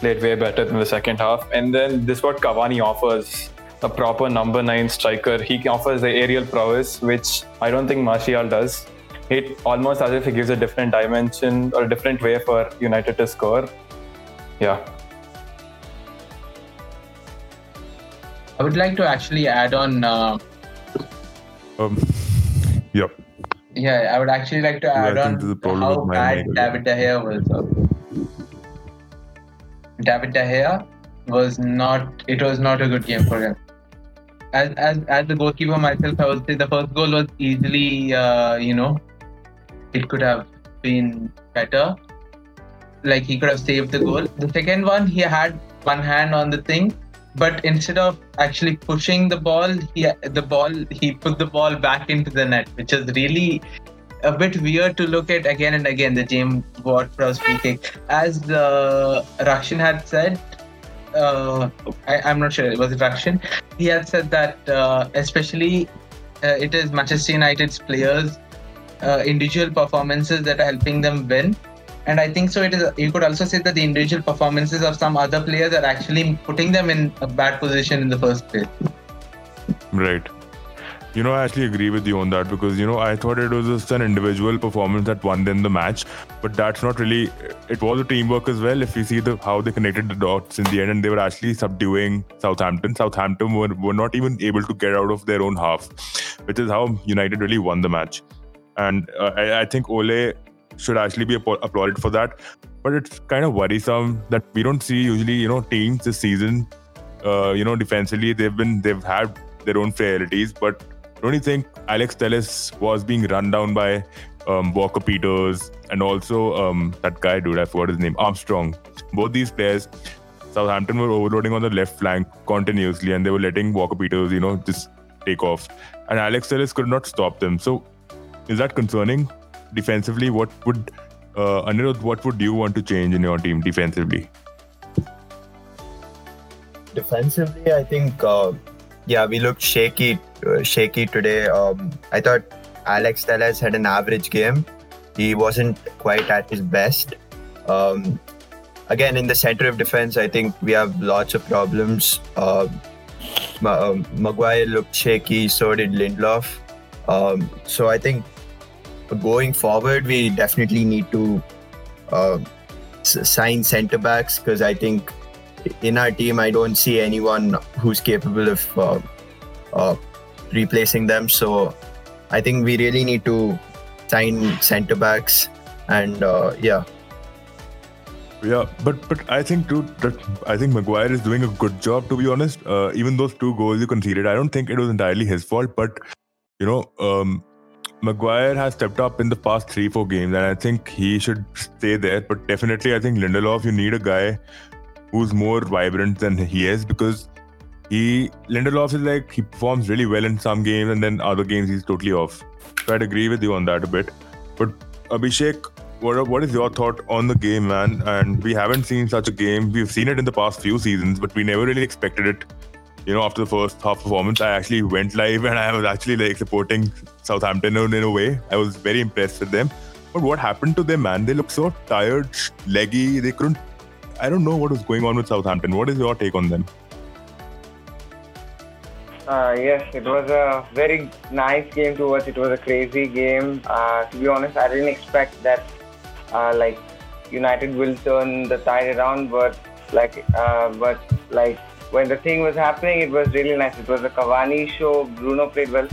played way better than the second half. And then this is what Cavani offers a proper number nine striker. He offers the aerial prowess, which I don't think Martial does. It almost as if he gives a different dimension or a different way for United to score. Yeah. I would like to actually add on. Uh, um, yep. Yeah, I would actually like to add on how bad David De Gea was. David De Gea was not. It was not a good game for him. As as as the goalkeeper myself, I would say the first goal was easily, uh, you know, it could have been better. Like he could have saved the goal. The second one, he had one hand on the thing, but instead of actually pushing the ball, he the ball he put the ball back into the net, which is really a bit weird to look at again and again the James Ward-Prowse free kick. As uh, Rakshin had said, uh, I, am not sure, it was it he had said that uh, especially uh, it is Manchester United's players' uh, individual performances that are helping them win. And I think so. It is. You could also say that the individual performances of some other players are actually putting them in a bad position in the first place. Right. You know, I actually agree with you on that because, you know, I thought it was just an individual performance that won them the match, but that's not really, it was a teamwork as well. If you see the how they connected the dots in the end and they were actually subduing Southampton, Southampton were, were not even able to get out of their own half, which is how United really won the match. And uh, I, I think Ole should actually be applauded for that. But it's kind of worrisome that we don't see usually, you know, teams this season, uh, you know, defensively, they've been, they've had their own frailties, but don't you think Alex Telles was being run down by um, Walker Peters and also um, that guy, dude, I forgot his name, Armstrong. Both these players, Southampton were overloading on the left flank continuously and they were letting Walker Peters, you know, just take off. And Alex Telles could not stop them. So is that concerning? Defensively, what would uh, Anirudh, what would you want to change in your team defensively? Defensively, I think uh, yeah, we looked shaky, shaky today. Um, I thought Alex Telles had an average game. He wasn't quite at his best. Um, again, in the center of defense, I think we have lots of problems. Uh, um, Maguire looked shaky, so did Lindelof. Um, so I think going forward, we definitely need to uh, sign centre backs because I think in our team, I don't see anyone who's capable of uh, uh, replacing them. So I think we really need to sign centre backs, and uh, yeah. Yeah, but but I think too that I think Maguire is doing a good job. To be honest, uh, even those two goals you conceded, I don't think it was entirely his fault. But you know, um, Maguire has stepped up in the past three four games, and I think he should stay there. But definitely, I think Lindelof, you need a guy who's more vibrant than he is because he Lindelof is like he performs really well in some games and then other games he's totally off. So I'd agree with you on that a bit. But Abhishek, what what is your thought on the game, man? And we haven't seen such a game. We've seen it in the past few seasons, but we never really expected it. You know, after the first half performance, I actually went live and I was actually like supporting Southampton in a way. I was very impressed with them. But what happened to them, man? They look so tired, leggy. They couldn't I don't know what was going on with Southampton. What is your take on them? Uh, yes, it was a very nice game to watch. It was a crazy game. Uh, to be honest, I didn't expect that. Uh, like United will turn the tide around, but like, uh, but like when the thing was happening, it was really nice. It was a Cavani show. Bruno played well.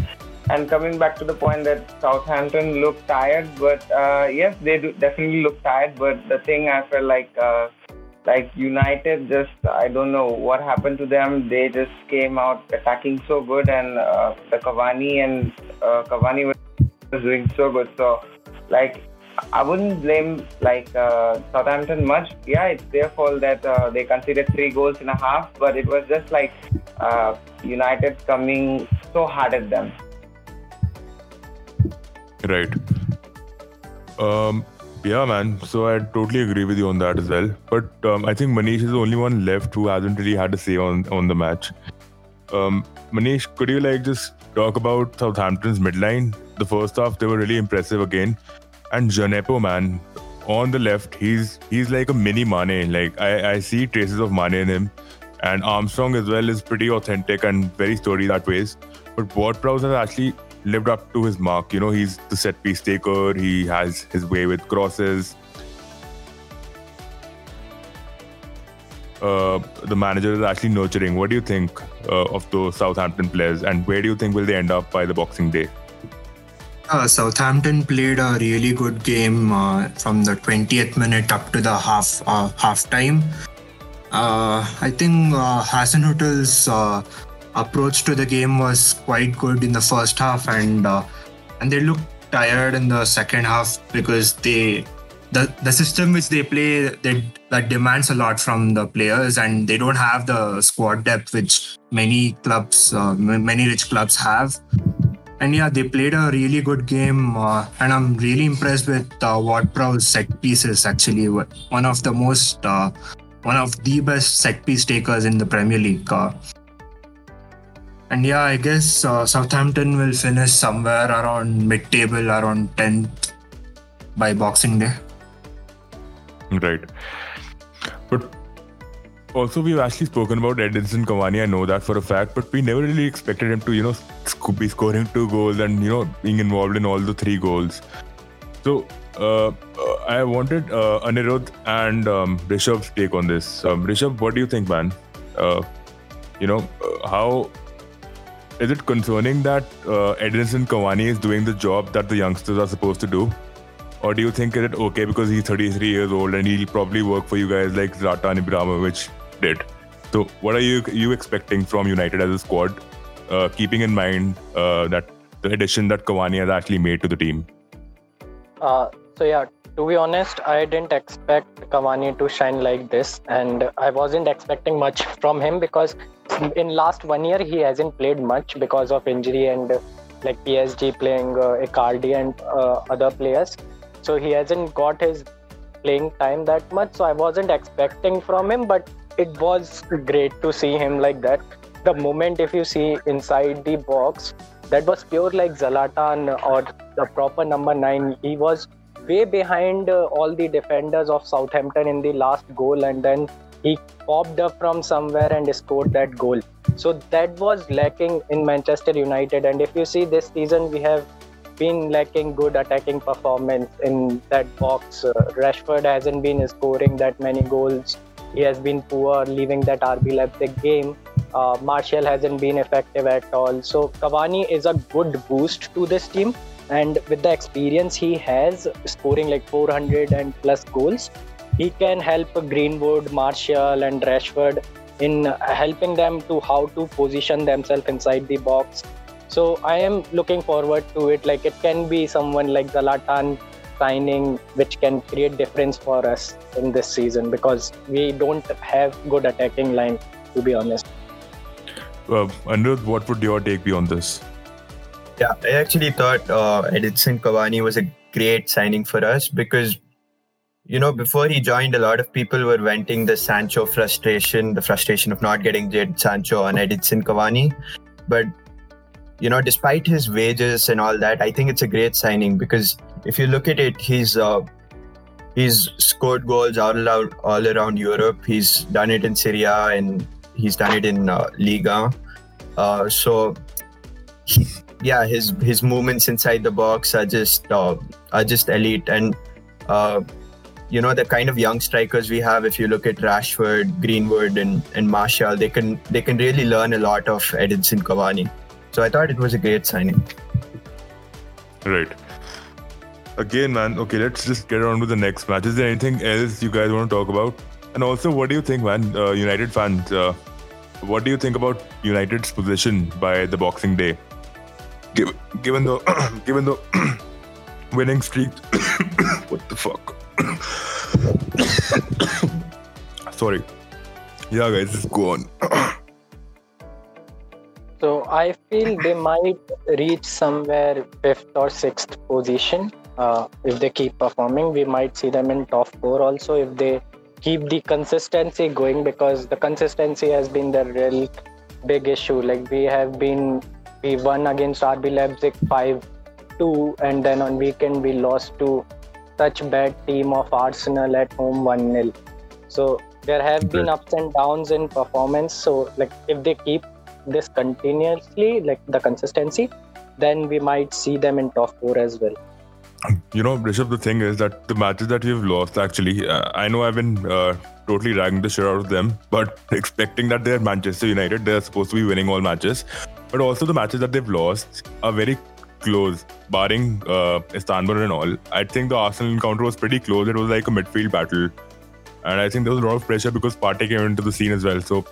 And coming back to the point that Southampton looked tired, but uh, yes, they do definitely look tired. But the thing I felt like uh, like United just I don't know what happened to them. They just came out attacking so good, and uh, the Cavani and uh, Cavani was doing so good. So like I wouldn't blame like uh, Southampton much. Yeah, it's their fault that uh, they conceded three goals in a half, but it was just like uh, United coming so hard at them. Right. Um, yeah, man. So I totally agree with you on that as well. But um, I think Manish is the only one left who hasn't really had a say on on the match. Um, Manish, could you like just talk about Southampton's midline? The first half they were really impressive again, and Djenepo, man, on the left, he's he's like a mini Mane. Like I I see traces of Mane in him, and Armstrong as well is pretty authentic and very sturdy that ways. But Ward-Prowse has actually lived up to his mark. You know, he's the set piece taker. He has his way with crosses. Uh, the manager is actually nurturing. What do you think uh, of those Southampton players, and where do you think will they end up by the Boxing Day? Uh, Southampton played a really good game uh, from the 20th minute up to the half uh, half time. Uh, I think Hasenhüttl's uh, approach to the game was quite good in the first half, and uh, and they looked tired in the second half because they the the system which they play that that demands a lot from the players, and they don't have the squad depth which many clubs, uh, many rich clubs have. And yeah, they played a really good game, uh, and I'm really impressed with uh, Ward-Prowse's set pieces. Actually, one of the most, uh, one of the best set piece takers in the Premier League. And yeah, I guess uh, Southampton will finish somewhere around mid-table, around 10th by Boxing Day. Right. But also, we've actually spoken about Edinson Cavani. I know that for a fact, but we never really expected him to, you know, be scoring two goals and you know being involved in all the three goals. So uh, uh, I wanted uh, Anirudh and um, Rishabh's take on this. Um, Rishabh, what do you think, man? Uh, you know, uh, how is it concerning that uh, Edinson Cavani is doing the job that the youngsters are supposed to do? Or do you think is it okay because he's 33 years old and he'll probably work for you guys like Zlatan Ibrahimovic did? So, what are you you expecting from United as a squad, uh, keeping in mind uh, that the addition that Cavani has actually made to the team? Uh, so yeah, to be honest, I didn't expect Cavani to shine like this, and I wasn't expecting much from him because in last one year he hasn't played much because of injury and like PSG playing uh, Icardi and uh, other players. So he hasn't got his playing time that much. So I wasn't expecting from him, but it was great to see him like that. The moment if you see inside the box, that was pure like Zlatan or the proper number nine. He was way behind uh, all the defenders of Southampton in the last goal, and then he popped up from somewhere and scored that goal. So that was lacking in Manchester United. And if you see this season, we have been lacking good attacking performance in that box. Uh, Rashford hasn't been scoring that many goals. He has been poor, leaving that RB Leipzig game. Uh, Martial hasn't been effective at all. So Cavani is a good boost to this team. And with the experience he has, scoring like 400 and plus goals, he can help Greenwood, Martial, and Rashford in helping them to how to position themselves inside the box so I am looking forward to it. Like it can be someone like Zlatan signing, which can create difference for us in this season because we don't have good attacking line, to be honest. Uh, Anirudh, what would your take be on this? Yeah, I actually thought uh, Edinson Cavani was a great signing for us because, you know, before he joined, a lot of people were venting the Sancho frustration, the frustration of not getting Jadon Sancho on Edinson Cavani. But you know, despite his wages and all that, I think it's a great signing because if you look at it, he's uh, he's scored goals all around all around Europe. He's done it in Serie A and he's done it in uh, Liga. Uh, so, yeah, his his movements inside the box are just uh, are just elite and. Uh, you know the kind of young strikers we have. If you look at Rashford, Greenwood, and and Martial, they can they can really learn a lot of Edinson Cavani. So I thought it was a great signing. Right. Again, man. Okay, let's just get on with the next match. Is there anything else you guys want to talk about? And also, what do you think, man? Uh, United fans, uh, what do you think about United's position by the Boxing Day? Given, given the given the winning streak, what the fuck? Sorry. Yeah, guys, just go on. So I feel they might reach somewhere fifth or sixth position. Uh, if they keep performing, we might see them in top four also if they keep the consistency going because the consistency has been the real big issue. Like we have been, we won against RB Leipzig 5 2, and then on weekend we lost to such bad team of Arsenal at home 1 0. So there have been ups and downs in performance. So like if they keep this continuously, like the consistency, then we might see them in top four as well. You know, Rishabh, the thing is that the matches that we've lost, actually, uh, I know I've been uh, totally ragging the shit out of them, but expecting that they're Manchester United, they're supposed to be winning all matches. But also, the matches that they've lost are very close, barring uh, Istanbul and all. I think the Arsenal encounter was pretty close. It was like a midfield battle. And I think there was a lot of pressure because Partey came into the scene as well. So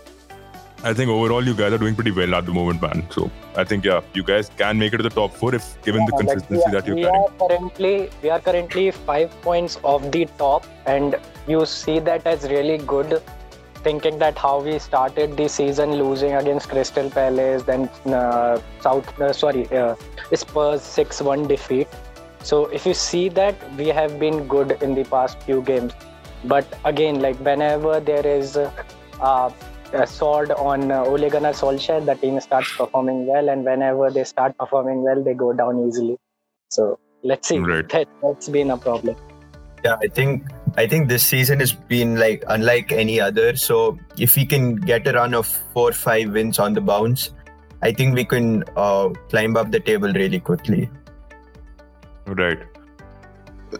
I think overall you guys are doing pretty well at the moment, man. So I think yeah, you guys can make it to the top four if given yeah, the consistency like that you're we carrying. Are currently, we are currently five points off the top, and you see that as really good. Thinking that how we started the season losing against Crystal Palace, then uh, South, uh, sorry, uh, Spurs six-one defeat. So if you see that we have been good in the past few games, but again, like whenever there is uh, a sword on uh, Ole Gunnar Solskjaer, the team starts performing well, and whenever they start performing well, they go down easily. So let's see. Right. That, that's been a problem. Yeah, I think I think this season has been like unlike any other. So if we can get a run of four five wins on the bounce, I think we can uh, climb up the table really quickly. Right.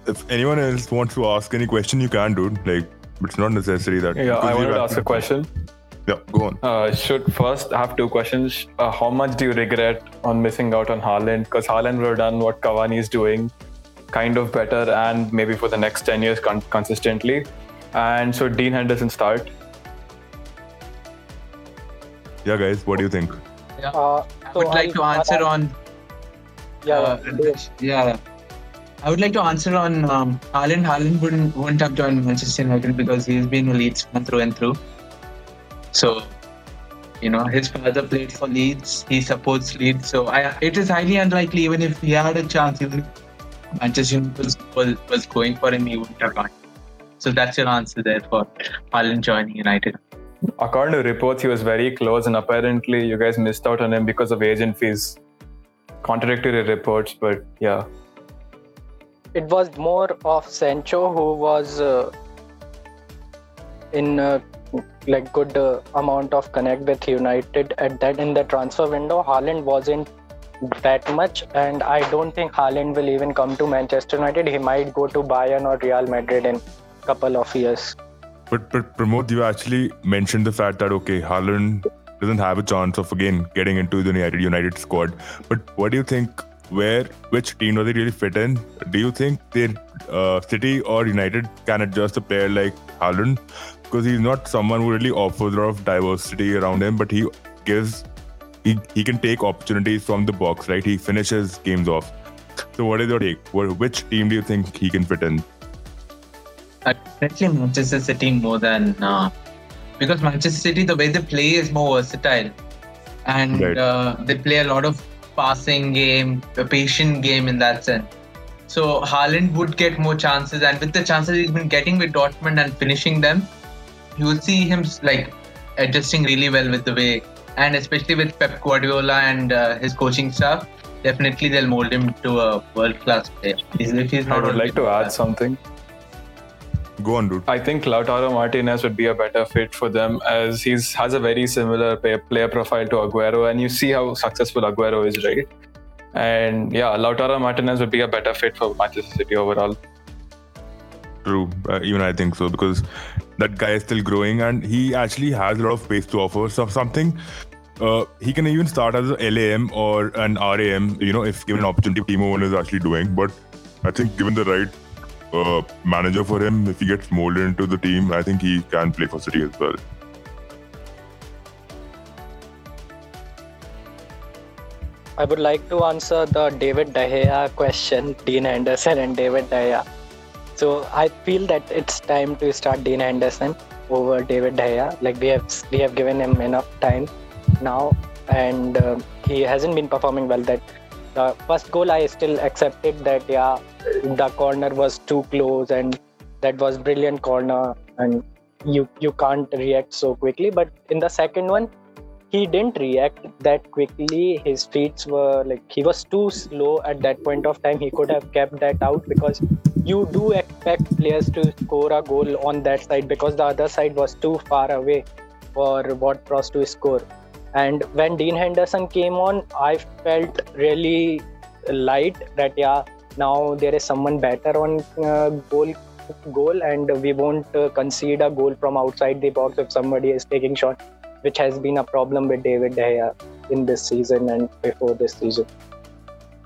If anyone else wants to ask any question, you can, dude. Like, it's not necessary that. Yeah, I because wanted to ask a question. Yeah, go on. Uh, should first I have two questions. Uh, how much do you regret on missing out on Haaland? Because Haaland would have done what Cavani is doing, kind of better, and maybe for the next ten years con- consistently. And so Dean Henderson start. Yeah, guys, what do you think? Uh, I so would like to I'll- answer on Yeah, uh, yeah. I would like to answer on um, Haaland. Haaland wouldn't wouldn't have joined Manchester United because he's been a Leeds fan through and through. So, you know, his father played for Leeds. He supports Leeds. So, I, it is highly unlikely, even if he had a chance, even if Manchester United was, was, was going for him, he wouldn't have gone. So, that's your answer there for Haaland joining United. According to reports, he was very close, and apparently you guys missed out on him because of agent fees. Contradictory reports, but yeah. it was more of Sancho who was uh, in uh, like good uh, amount of connect with United at that in the transfer window. Haaland wasn't that much, and I don't think Haaland will even come to Manchester United. He might go to Bayern or Real Madrid in a couple of years. But but Pramod, you actually mentioned the fact that okay, Haaland doesn't have a chance of again getting into the United United squad. But what do you think? Where which team does he really fit in? Do you think they uh, City or United can adjust a player like Haaland? Because he's not someone who really offers a lot of diversity around him, but he gives he, he can take opportunities from the box, right? He finishes games off. So what is your take? What, which team do you think he can fit in? Definitely Manchester City more than uh, because Manchester City the way they play is more versatile, and Right. uh, they play a lot of passing game, a patient game in that sense. So Haaland would get more chances, and with the chances he's been getting with Dortmund and finishing them, you will see him like adjusting really well with the way, and especially with Pep Guardiola and uh, his coaching staff. Definitely, they'll mold him to a world-class player. He's- If he's I would like to add something. Go on, dude. I think Lautaro Martinez would be a better fit for them as he has a very similar play, player profile to Aguero, and you see how successful Aguero is, right? And yeah, Lautaro Martinez would be a better fit for Manchester City overall. True, uh, even I think so because that guy is still growing and he actually has a lot of space to offer. So something uh, he can even start as a LAM or an RAM, you know, if given an opportunity. Timo Werner is actually doing, but I think given the right uh, manager for him, if he gets molded into the team, I think he can play for City as well. I would like to answer the David De Gea question, Dean Henderson and David De Gea. So I feel that it's time to start Dean Henderson over David Gea. Like we have we have given him enough time now, and uh, he hasn't been performing well. That the first goal I still accepted that yeah, the corner was too close and that was brilliant corner and you you can't react so quickly. But in the second one, he didn't react that quickly. His feet were like he was too slow at that point of time. He could have kept that out because you do expect players to score a goal on that side because the other side was too far away for Ward Prowse to score. And when Dean Henderson came on, I felt really light that yeah, now there is someone better on uh, goal goal and we won't uh, concede a goal from outside the box if somebody is taking shot which has been a problem with David De Gea in this season and before this season.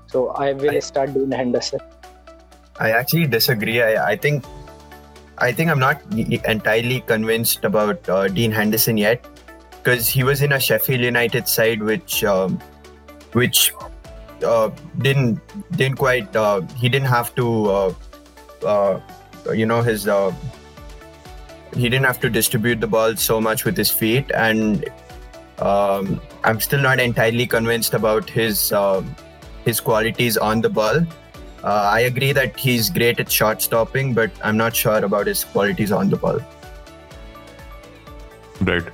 So I will start Dean Henderson. I actually disagree. I, I think I think I'm not entirely convinced about uh, Dean Henderson yet because he was in a Sheffield United side which um, which uh, didn't didn't quite uh, he didn't have to uh, uh, you know his uh, he didn't have to distribute the ball so much with his feet and um, I'm still not entirely convinced about his um his qualities on the ball. Uh, I agree that he's great at shot stopping, but I'm not sure about his qualities on the ball. Right.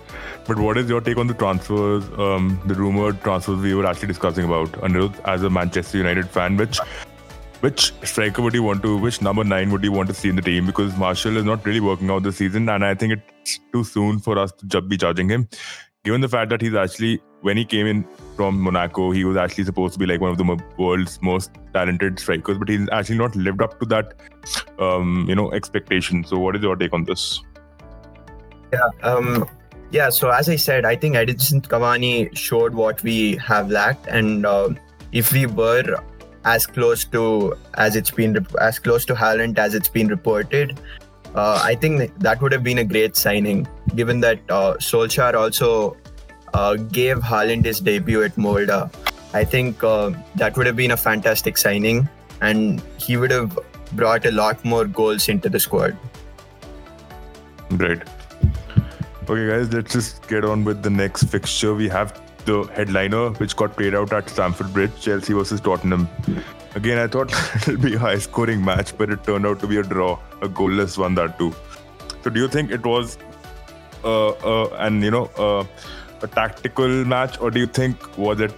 But what is your take on the transfers, um, the rumored transfers we were actually discussing about? Anirudh, as a Manchester United fan, which which striker would you want to, which number nine would you want to see in the team? Because Martial is not really working out this season, and I think it's too soon for us to be judging him. Given the fact that he's actually, when he came in from Monaco, he was actually supposed to be like one of the world's most talented strikers, but he's actually not lived up to that, um, you know, expectation. So, what is your take on this? Yeah, um, yeah. So as I said, I think Edinson Cavani showed what we have lacked, and uh, if we were as close to as it's been as close to Haaland as it's been reported. Uh, I think that would have been a great signing, given that uh, Solskjaer also uh, gave Haaland his debut at Molde. I think uh, that would have been a fantastic signing, and he would have brought a lot more goals into the squad. Great. Okay, guys, let's just get on with the next fixture. We have the headliner, which got played out at Stamford Bridge, Chelsea versus Tottenham. Again, I thought it'll be a high scoring match, but it turned out to be a draw, a goalless one that too. So, do you think it was uh, uh, and you know uh, a tactical match, or do you think was it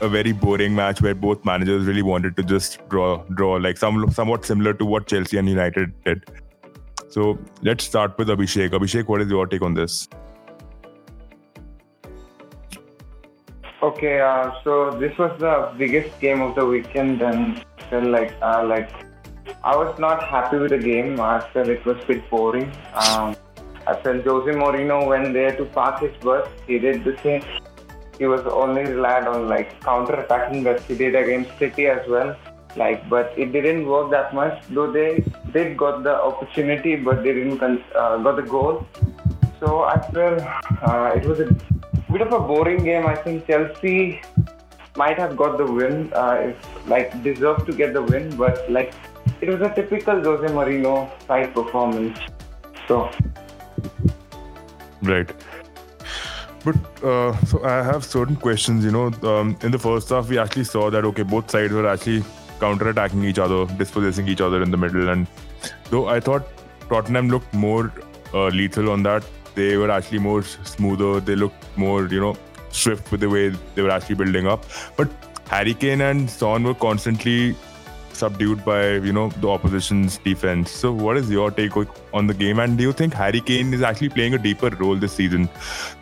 a very boring match where both managers really wanted to just draw, draw like some somewhat similar to what Chelsea and United did? So let's start with Abhishek. Abhishek, what is your take on this? Okay, uh, so this was the biggest game of the weekend, and felt like uh, like I was not happy with the game. I felt it was a bit boring. Um, I felt Jose Mourinho went there to park his bus. He did the same. He was only relied on like counter-attacking that he did against City as well. Like, but it didn't work that much. Though they did got the opportunity, but they didn't uh, got the goal. So I felt uh, it was a bit of a boring game. I think Chelsea might have got the win, uh, if, like deserved to get the win, but like it was a typical Jose Mourinho side performance. So, right. But uh, so I have certain questions. You know, um, in the first half, we actually saw that okay, both sides were actually counter-attacking each other, dispossessing each other in the middle. And though I thought Tottenham looked more uh, lethal on that, they were actually more smoother. They looked more, you know, swift with the way they were actually building up. But Harry Kane and Son were constantly subdued by, you know, the opposition's defense. So, what is your take on the game? And do you think Harry Kane is actually playing a deeper role this season?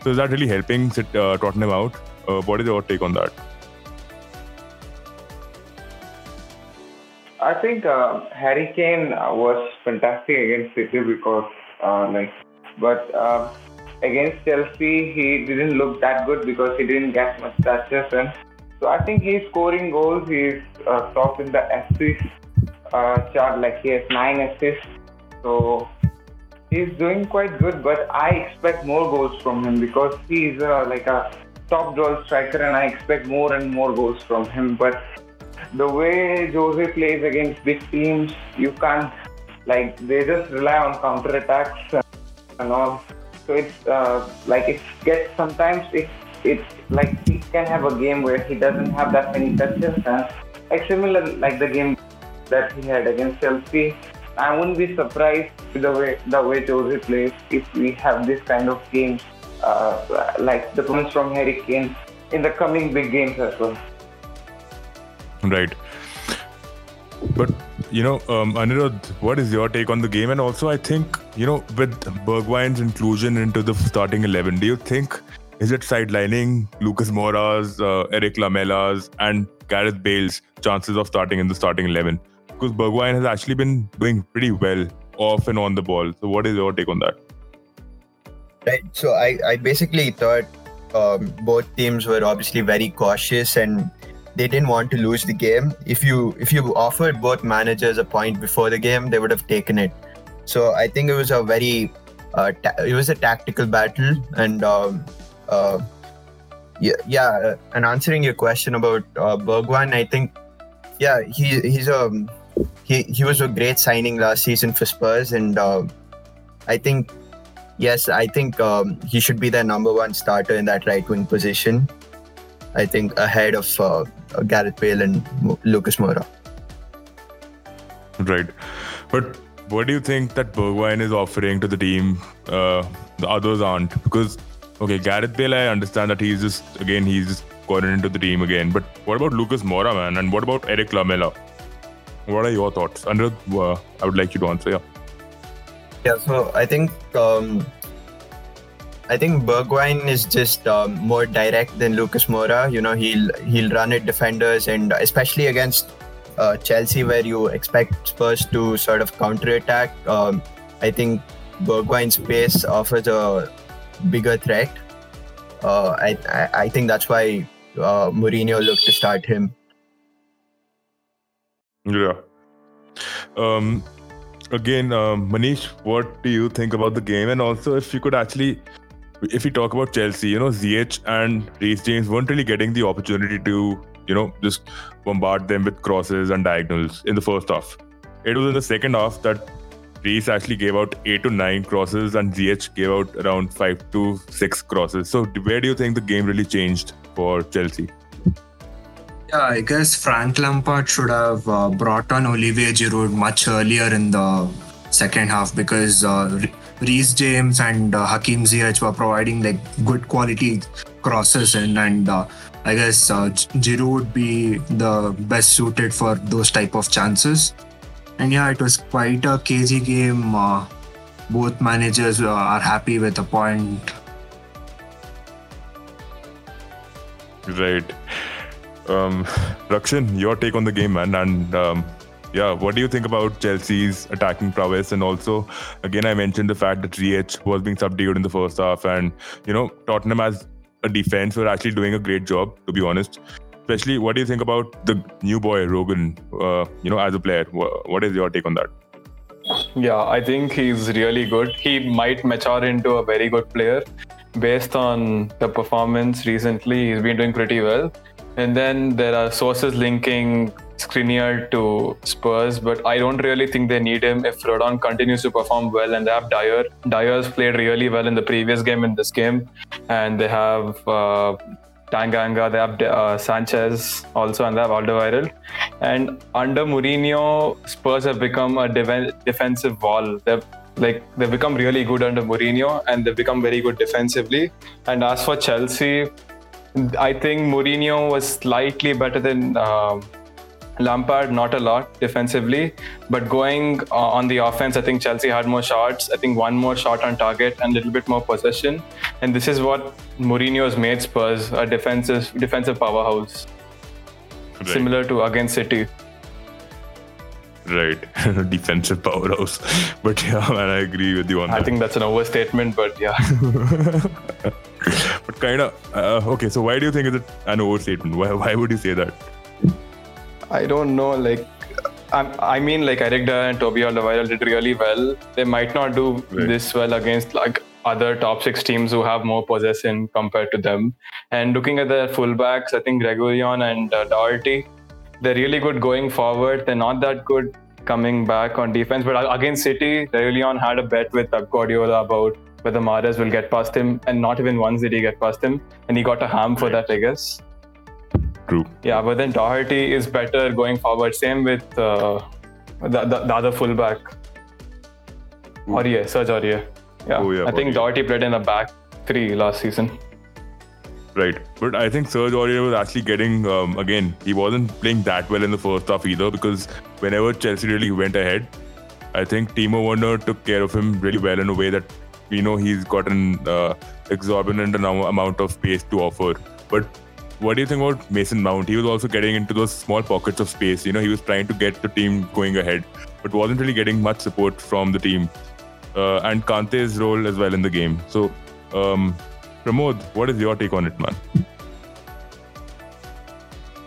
So, is that really helping uh, Tottenham out? Uh, what is your take on that? I think uh, Harry Kane was fantastic against City because, uh, like, but uh, against Chelsea, he didn't look that good because he didn't get much touches. And so I think he's scoring goals. He's uh, top in the assist uh, chart, like he has nine assists. So he's doing quite good. But I expect more goals from him because he's uh, like a top goal striker, and I expect more and more goals from him. But the way Jose plays against big teams, you can't like they just rely on counter attacks So it's uh, like it gets sometimes it it's like he can have a game where he doesn't have that many touches and like similar like the game that he had against Chelsea. I wouldn't be surprised with the way the way Jose plays if we have this kind of games uh, like the ones from Harry Kane in the coming big games as well. Right. But you know, um, Anirudh, what is your take on the game? And also, I think you know, with Bergwijn's inclusion into the starting eleven, do you think is it sidelining Lucas Moura's, uh, Erik Lamela's, and Gareth Bale's chances of starting in the starting eleven? Because Bergwijn has actually been doing pretty well off and on the ball. So, what is your take on that? Right. So, I I basically thought um, both teams were obviously very cautious and they didn't want to lose the game. If you if you offered both managers a point before the game, they would have taken it. So I think it was a very uh, ta- it was a tactical battle, and um, uh, yeah, yeah. And answering your question about uh, Bergwijn, I think yeah, he he's a he he was a great signing last season for Spurs, and uh, I think yes, I think um, he should be their number one starter in that right wing position. I think ahead of uh, Gareth Bale and Lucas Moura. Right, but what do you think that Bergwijn is offering to the team? Uh, the others aren't because okay, Gareth Bale, I understand that he's just again he's just gotten into the team again. But what about Lucas Moura, man? And what about Erik Lamela? What are your thoughts? Anirudh, uh, I would like you to answer. Yeah. Yeah. So I think um, I think Bergwijn is just um, more direct than Lucas Moura. You know, he'll he'll run at defenders, and especially against uh, Chelsea, where you expect Spurs to sort of counter attack. Um, I think Bergwijn's pace offers a bigger threat. Uh, I, I, I think that's why uh, Mourinho looked to start him. Yeah. Um. Again, um, Manish, what do you think about the game? And also, if you could actually, if we talk about Chelsea, you know, Ziyech and Reece James weren't really getting the opportunity to, you know, just bombard them with crosses and diagonals in the first half. It was in the second half that Reece actually gave out eight to nine crosses, and Ziyech gave out around five to six crosses. So, where do you think the game really changed for Chelsea? Yeah, I guess Frank Lampard should have uh, brought on Olivier Giroud much earlier in the second half because uh, Reece James and uh, Hakim Ziyech were providing like good quality crosses and and uh, I guess uh, Giroud would be the best suited for those type of chances. And yeah, it was quite a cagey game. Uh, both managers uh, are happy with a point. Right. Um, Rakshan, your take on the game, man, and um, yeah, what do you think about Chelsea's attacking prowess? And also, again, I mentioned the fact that Ziyech was being subdued in the first half, and you know, Tottenham as a defense were actually doing a great job, to be honest. Especially, what do you think about the new boy Rodon? Uh, you know, as a player, what is your take on that? Yeah, I think he's really good. He might mature into a very good player based on the performance recently. He's been doing pretty well. And then there are sources linking Skriniar to Spurs, but I don't really think they need him if Rodon continues to perform well and they have Dier. Dier's played really well in the previous game in this game, and they have uh, Tanganga, they have uh, Sanchez also, and they have Alderweireld. And under Mourinho, Spurs have become a de- defensive wall. They've like they've become really good under Mourinho, and they've become very good defensively. And as for Chelsea, I think Mourinho was slightly better than uh, Lampard, not a lot defensively, but going uh, on the offense, I think Chelsea had more shots. I think one more shot on target and a little bit more possession, and this is what Mourinho has made Spurs a defensive defensive powerhouse, right. similar to against City. Right, defensive powerhouse. But yeah, man, I agree with you on I that. I think that's an overstatement, but yeah. but kind of uh, okay. So why do you think it's an overstatement? Why why would you say that? I don't know. Like, I, I mean, like Eric Dier and Toby Alderweireld did really well. They might not do right. this well against like other top six teams who have more possession compared to them. And looking at their fullbacks, I think Reguilon and uh, Doherty, they're really good going forward. They're not that good coming back on defense. But against City, Reguilon had a bet with Guardiola about whether Mahrez will get past him, and not even once did he get past him, and he got a ham for that, I guess. True. Yeah, but then Doherty is better going forward. Same with uh, the, the, the other fullback, Aurier, Serge Aurier. Yeah, oh, yeah I think Doherty played in the back three last season. Right, but I think Serge Aurier was actually getting um, again. He wasn't playing that well in the first half either because whenever Chelsea really went ahead, I think Timo Werner took care of him really well in a way that we know he's got an uh, exorbitant amount of space to offer. But what do you think about Mason Mount? He was also getting into those small pockets of space. You know, he was trying to get the team going ahead, but wasn't really getting much support from the team. Uh, and Kante's role as well in the game. So, um, Pramod, what is your take on it, man?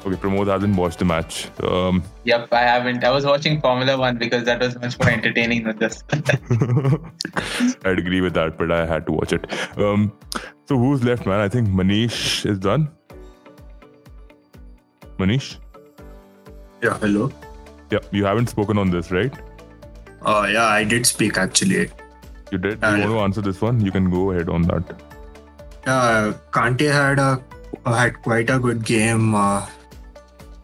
Okay, Pramod hasn't watched the match. Um, yep, I haven't. I was watching Formula One because that was much more entertaining than this. I'd agree with that, but I had to watch it. Um, so who's left, man? I think Manish is done. Manish? Yeah, hello. Yeah, you haven't spoken on this, right? Oh, uh, yeah, I did speak actually. You did? You want to answer this one? You can go ahead on that. Yeah, Kante had a had quite a good game. Uh,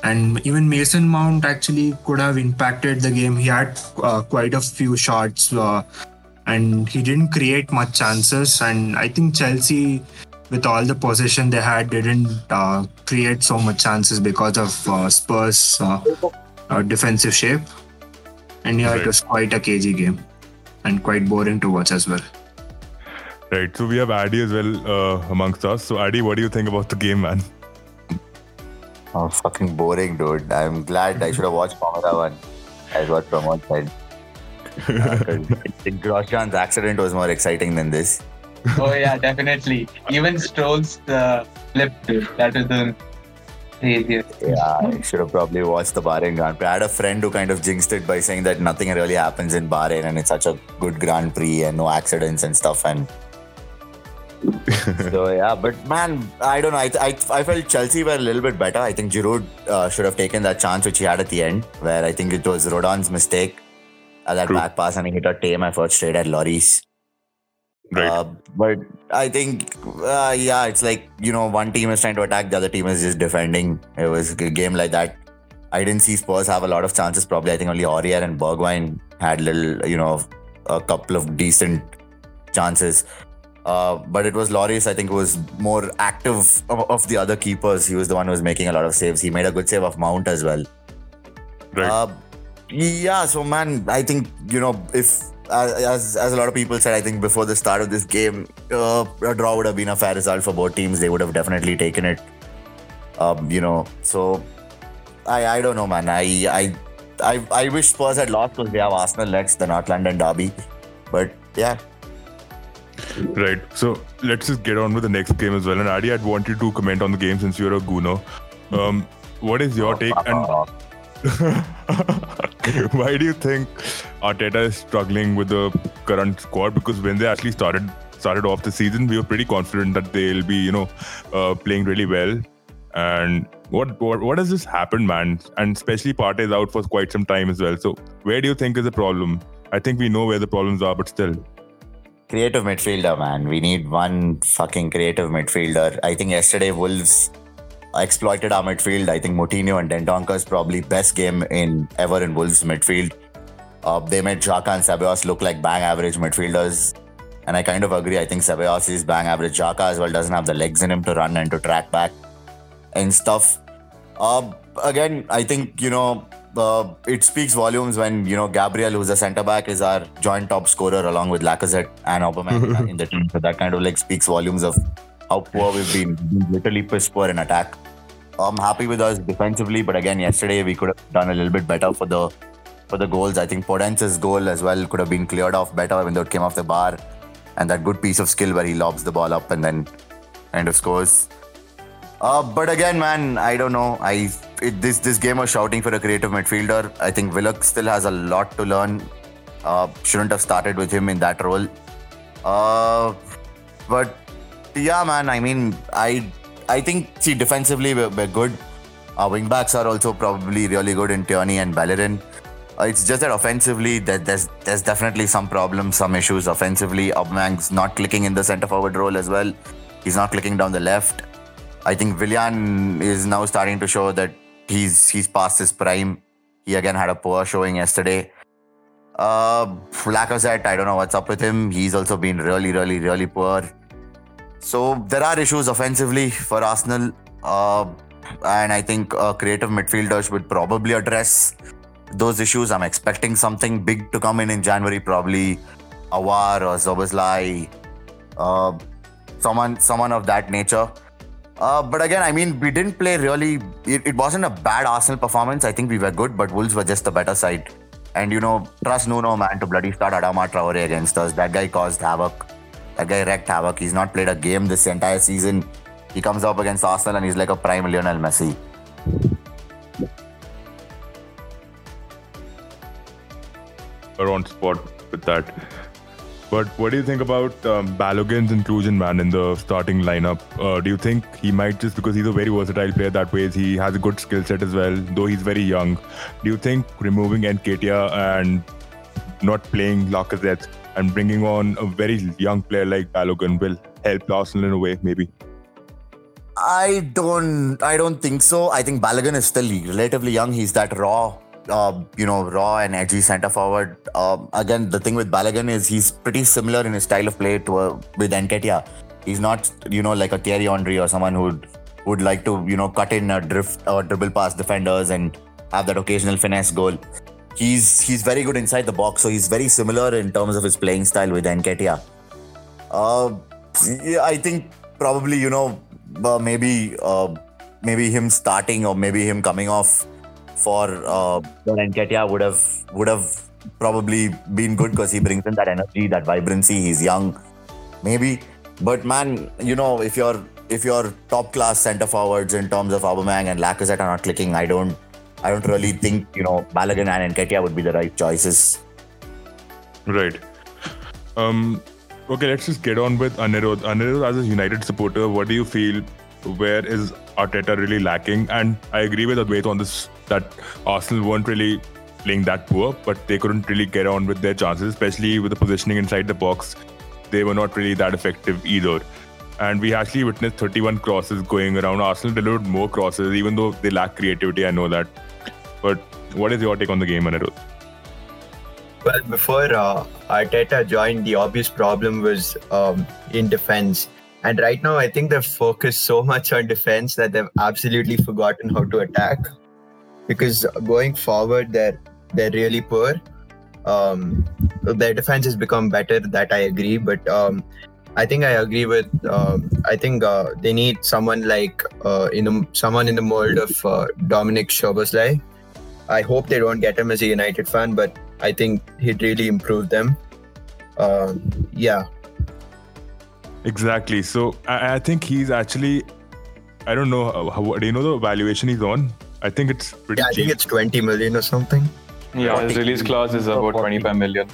and even Mason Mount actually could have impacted the game. He had uh, quite a few shots, uh, and he didn't create much chances. And I think Chelsea, with all the possession they had, didn't uh, create so much chances because of uh, Spurs' uh, uh, defensive shape. And yeah, Right. it was quite a cagey game and quite boring to watch as well. Right. So we have Addy as well uh, amongst us. So Addy, what do you think about the game, man? Oh, fucking boring, dude. I'm glad I should have watched Formula One. That's what Pramod said. Uh, 'cause Grosjean's accident was more exciting than this. oh yeah, definitely. Even Stroll's uh, flip, dude. That was the craziest. Yeah, I should have probably watched the Bahrain Grand Prix. I had a friend who kind of jinxed it by saying that nothing really happens in Bahrain and it's such a good Grand Prix and no accidents and stuff. And so yeah, but man, I don't know. I, I, I felt Chelsea were a little bit better. I think Giroud uh, should have taken that chance which he had at the end, where I think it was Rodon's mistake at that True. back pass and he hit a tame effort straight at Lloris. Right. Uh, but I think, uh, yeah, it's like, you know, one team is trying to attack, the other team is just defending. It was a game like that. I didn't see Spurs have a lot of chances. Probably, I think only Aurier and Bergwijn had little, you know, a couple of decent chances. Uh, but it was Lloris, I think, was more active of, of the other keepers. He was the one who was making a lot of saves. He made a good save of Mount as well. right. Uh, yeah, so man, I think you know if as as a lot of people said, I think before the start of this game, uh, a draw would have been a fair result for both teams. They would have definitely taken it. Um, you know, so I I don't know, man. I I I, I wish Spurs had lost because they have Arsenal next, the North London derby. But yeah, Right. So let's just get on with the next game as well. And Adi, I'd want you to comment on the game since you're a Guno. Um, what is your take? And why do you think Arteta is struggling with the current squad? Because when they actually started started off the season, we were pretty confident that they'll be, you know, uh, playing really well. And what, what what has this happened, man? And especially Partey is out for quite some time as well. So where do you think is the problem? I think we know where the problems are, but still. Creative midfielder, man. We need one fucking creative midfielder. I think yesterday Wolves exploited our midfield. I think Moutinho and Dendoncker's probably best game in ever in Wolves midfield. Uh, they made Xhaka and Ceballos look like bang average midfielders. And I kind of agree. I think Ceballos is bang average. Xhaka as well doesn't have the legs in him to run and to track back and stuff. Uh, again, I think, you know, uh, it speaks volumes when, you know, Gabriel, who's a centre back, is our joint top scorer along with Lacazette and Aubameyang in the team. So that kind of like speaks volumes of how poor we've been. We've literally piss poor in attack. I'm happy with us defensively, but again, yesterday we could have done a little bit better for the for the goals. I think Podence's goal as well could have been cleared off better when it came off the bar, and that good piece of skill where he lobs the ball up and then kind of scores. Uh, but again, man, I don't know. I it, this this game was shouting for a creative midfielder. I think Willock still has a lot to learn. Uh, shouldn't have started with him in that role. Uh, but yeah, man. I mean, I I think see defensively we're, we're good. Our wing backs are also probably really good in Tierney and Bellerin. Uh, it's just that offensively, that there's there's definitely some problems, some issues offensively. Aubameyang's not clicking in the centre forward role as well. He's not clicking down the left. I think Willian is now starting to show that he's he's past his prime. He again had a poor showing yesterday. Uh, Lacazette, I don't know what's up with him. He's also been really, really, really poor. So there are issues offensively for Arsenal, uh, and I think uh, creative midfielders would probably address those issues. I'm expecting something big to come in in January, probably Aouar or Szoboszlai, uh, someone, someone of that nature. Uh, but again, I mean, we didn't play really. It, it wasn't a bad Arsenal performance. I think we were good, but Wolves were just the better side. And you know, trust Nuno man to bloody start Adama Traore against us. That guy caused havoc. That guy wrecked havoc. He's not played a game this entire season. He comes up against Arsenal and he's like a prime Lionel Messi. are on spot with that. But what do you think about um, Balogun's inclusion, man, in the starting lineup? Uh, do you think he might just because he's a very versatile player that way, he has a good skill set as well, though he's very young. Do you think removing Nketiah and not playing Lacazette and bringing on a very young player like Balogun will help Arsenal in a way, maybe? I don't I don't think so. I think Balogun is still relatively young. He's that raw uh, you know, raw and edgy centre forward. Um, again, the thing with Balogun is he's pretty similar in his style of play to uh, with Nketiah. He's not, you know, like a Thierry Henry or someone who would like to, you know, cut in a drift or dribble past defenders and have that occasional finesse goal. He's he's very good inside the box, so he's very similar in terms of his playing style with Nketiah. Uh, yeah, I think probably you know uh, maybe uh, maybe him starting or maybe him coming off for uh, Nketiah would have would have probably been good because he brings in that energy, that vibrancy. He's young, maybe. But man, you know, if you're if you're top class centre forwards in terms of Aubameyang and Lacazette are not clicking, I don't I don't really think you know Balogun and Nketiah would be the right choices. Right. Um. Okay, let's just get on with Anirudh. Anirudh, as a United supporter, what do you feel? Where is Arteta really lacking? And I agree with Advait on this that Arsenal weren't really playing that poor, but they couldn't really get on with their chances, especially with the positioning inside the box. They were not really that effective either. And we actually witnessed 31 crosses going around. Arsenal delivered more crosses, even though they lack creativity. I know that. But what is your take on the game, Anirudh? Well, before uh, Arteta joined, the obvious problem was um, in defense. And right now, I think they've focused so much on defense that they've absolutely forgotten how to attack. Because going forward, they're they're really poor. Um, their defense has become better. That I agree, but um, I think I agree with. Um, I think uh, they need someone like uh, in the, someone in the mold of uh, Dominic Szoboszlai. I hope they don't get him as a United fan, but I think he'd really improve them. Uh, yeah. Exactly. So I, I, think he's actually, I don't know, how, do you know the valuation he's on? I think it's pretty Yeah, I cheap. think it's 20 million or something. Yeah, his release clause is about 25 million.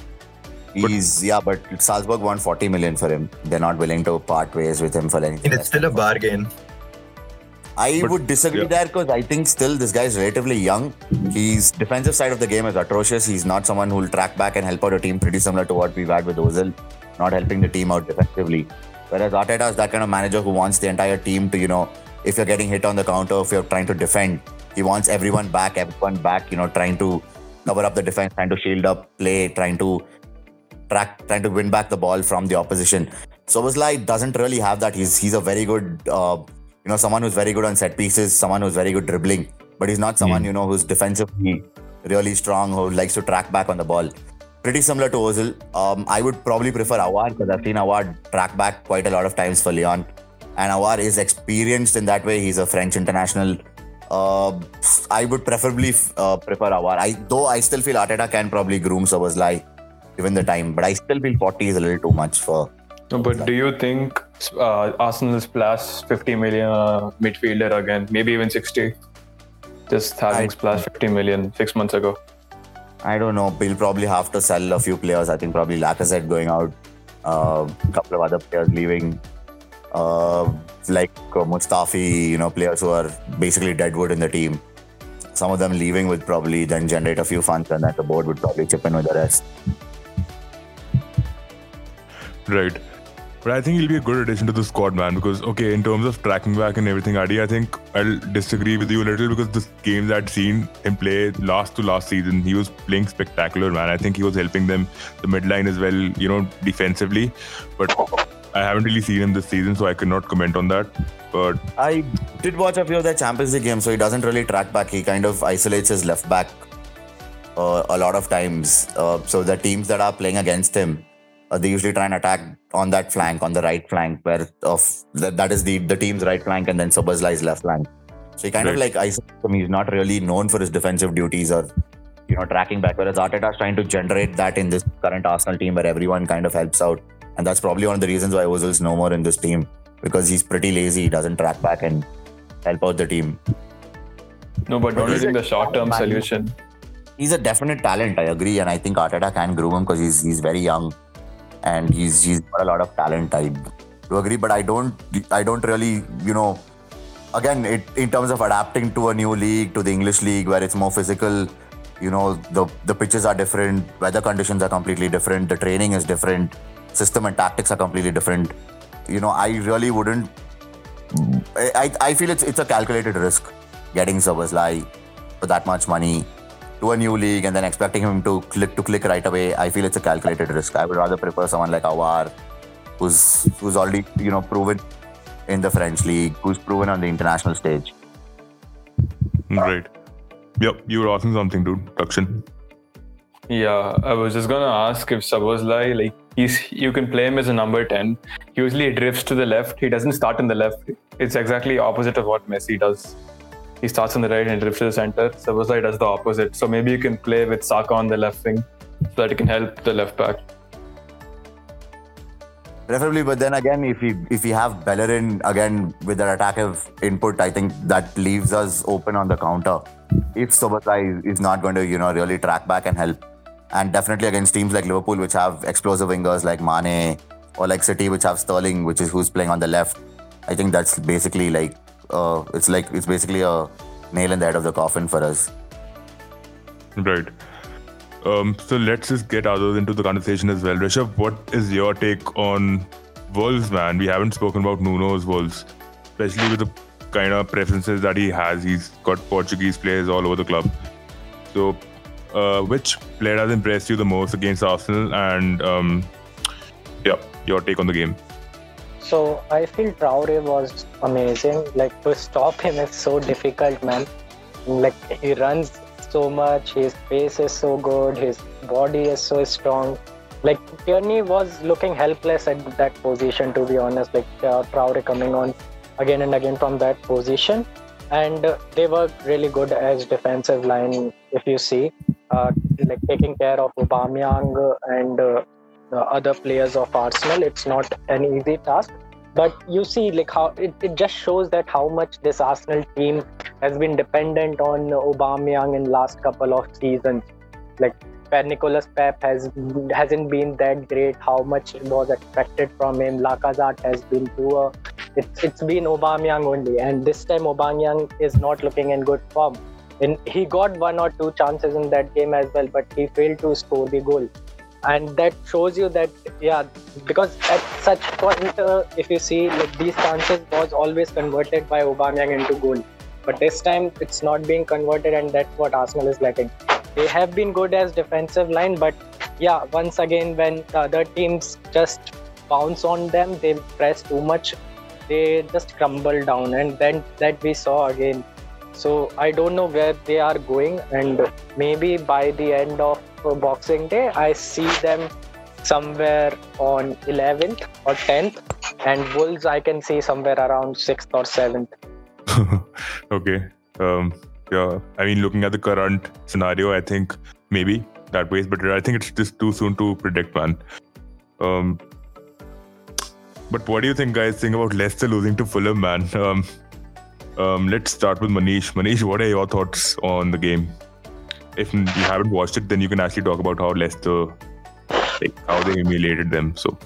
He's yeah, but Salzburg want 40 million for him. They're not willing to part ways with him for anything. And it's still a bargain. I But- would disagree yeah. there because I think still this guy is relatively young. His defensive side of the game is atrocious. He's not someone who will track back and help out a team pretty similar to what we've had with Ozil, not helping the team out defensively. Whereas Arteta is that kind of manager who wants the entire team to, you know, if you're getting hit on the counter, if you're trying to defend, he wants everyone back, everyone back, you know, trying to cover up the defense, trying to shield up play, trying to track, trying to win back the ball from the opposition. So Szoboszlai doesn't really have that. He's he's a very good, uh, you know, someone who's very good on set pieces, someone who's very good dribbling, but he's not someone you know who's defensively really strong, who likes to track back on the ball. Pretty similar to Ozil. Um, I would probably prefer Aouar because I've seen Aouar track back quite a lot of times for Lyon, and Aouar is experienced in that way. He's a French international. Uh, I would preferably uh, prefer Aouar. I though I still feel Arteta can probably groom Szoboszlai given the time, but I still feel 40 is a little too much for. No, but do you think uh, Arsenal splash 50 million uh, midfielder again? Maybe even 60? Just having splashed 50 million six months ago. I don't know. We'll probably have to sell a few players. I think probably Lacazette going out, a couple of other players leaving, uh, like uh, Mustafi, you know, players who are basically deadwood in the team. Some of them leaving would probably then generate a few funds, and then the board would probably chip in with the rest. Right. But I think he'll be a good addition to the squad, man. Because okay, in terms of tracking back and everything, Adi, I think I'll disagree with you a little because the games I'd seen him play last to last season, he was playing spectacular, man. I think he was helping them the midline as well, you know, defensively. But I haven't really seen him this season, so I cannot comment on that. But I did watch a few of their Champions League games, so he doesn't really track back. He kind of isolates his left back uh, a lot of times. Uh, so the teams that are playing against him, uh, they usually try and attack on that flank, on the right flank, where of that, that is the the team's right flank, and then Szoboszlai's left flank. So he kind of like isolates him. He's not really known for his defensive duties or you know tracking back. Whereas Arteta's trying to generate that in this current Arsenal team, where everyone kind of helps out, and that's probably one of the reasons why Ozil's no more in this team because he's pretty lazy. He doesn't track back and help out the team. No, but don't you think the short term solution? He's a definite talent, I agree, and I think Arteta can groom him because he's he's very young, and he's he's got a lot of talent. I do agree, but I don't I don't really you know, again it in terms of adapting to a new league to the English league where it's more physical. You know the the pitches are different, weather conditions are completely different, the training is different, system and tactics are completely different. You know, I really wouldn't. I, I I feel it's it's a calculated risk getting Szoboszlai for that much money to a new league and then expecting him to click to click right away, I feel it's a calculated risk. I would rather prefer someone like Aouar, who's who's already you know proven in the French league, who's proven on the international stage. Hmm, right. Yep, you were asking something, dude. Dakshin. Yeah, I was just gonna ask if Szoboszlai, like he's you can play him as a number 10. Usually he drifts to the left. He doesn't start in the left. It's exactly opposite of what Messi does. He starts on the right and drifts to the center. Szoboszlai does the opposite. So maybe you can play with Saka on the left wing so that he can help the left back. Preferably, but then again, if we if we have Bellerin again with their attacking input, I think that leaves us open on the counter. If Szoboszlai is not going to, you know, really track back and help, and definitely against teams like Liverpool, which have explosive wingers like Mane, or like City, which have Sterling, which is who's playing on the left, I think that's basically like uh, it's like it's basically a nail in the head of the coffin for us. Right. Um, so let's just get others into the conversation as well. Rishabh, what is your take on Wolves, man? We haven't spoken about Nuno's Wolves, especially with the kind of preferences that he has. He's got Portuguese players all over the club. So, uh, which player has impressed you the most against Arsenal? And um, yeah, your take on the game. So I feel Traore was amazing. Like to stop him is so difficult, man. Like he runs so much. His pace is so good. His body is so strong. Like Tierney was looking helpless at that position, to be honest. Like uh, Traore coming on again and again from that position, and they were really good as defensive line. If you see, uh, like taking care of Aubameyang and uh, other players of Arsenal, it's not an easy task but you see like how it, it just shows that how much this arsenal team has been dependent on aubameyang in last couple of seasons like where Nicolas Pepe has hasn't been that great. How much was expected from him? Lacazette has been poor. It's it's been Aubameyang only, and this time Aubameyang is not looking in good form. And he got one or two chances in that game as well, but he failed to score the goal and that shows you that yeah because at such point uh, if you see like these chances was always converted by Aubameyang into goal but this time it's not being converted and that's what Arsenal is lacking they have been good as defensive line but yeah once again when the other teams just bounce on them they press too much they just crumble down and then that we saw again so I don't know where they are going and maybe by the end of Boxing Day, I see them somewhere on 11th or 10th, and Wolves I can see somewhere around 6th or 7th. okay. Um, yeah, I mean, looking at the current scenario, I think maybe that way, but I think it's just too soon to predict, man. Um, but what do you think, guys? Think about Leicester losing to Fulham, man. Um, um, let's start with Manish. Manish, what are your thoughts on the game? if you haven't watched it, then you can actually talk about how Leicester, like how they humiliated them. So.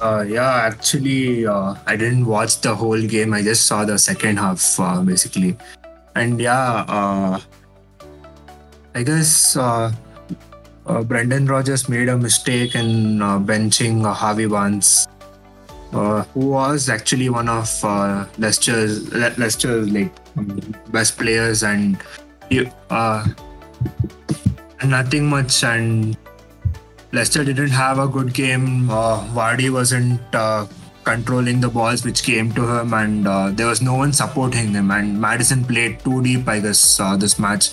Uh, yeah, actually, uh, I didn't watch the whole game. I just saw the second half, uh, basically. And yeah, uh, I guess uh, uh, Brendan Rodgers made a mistake in benching Harvey Barnes, who was actually one of Leicester's Leicester's like best players and uh, nothing much, and Leicester didn't have a good game. Uh, Vardy wasn't uh, controlling the balls which came to him, and uh, there was no one supporting him. And Madison played too deep, I guess, uh, this match.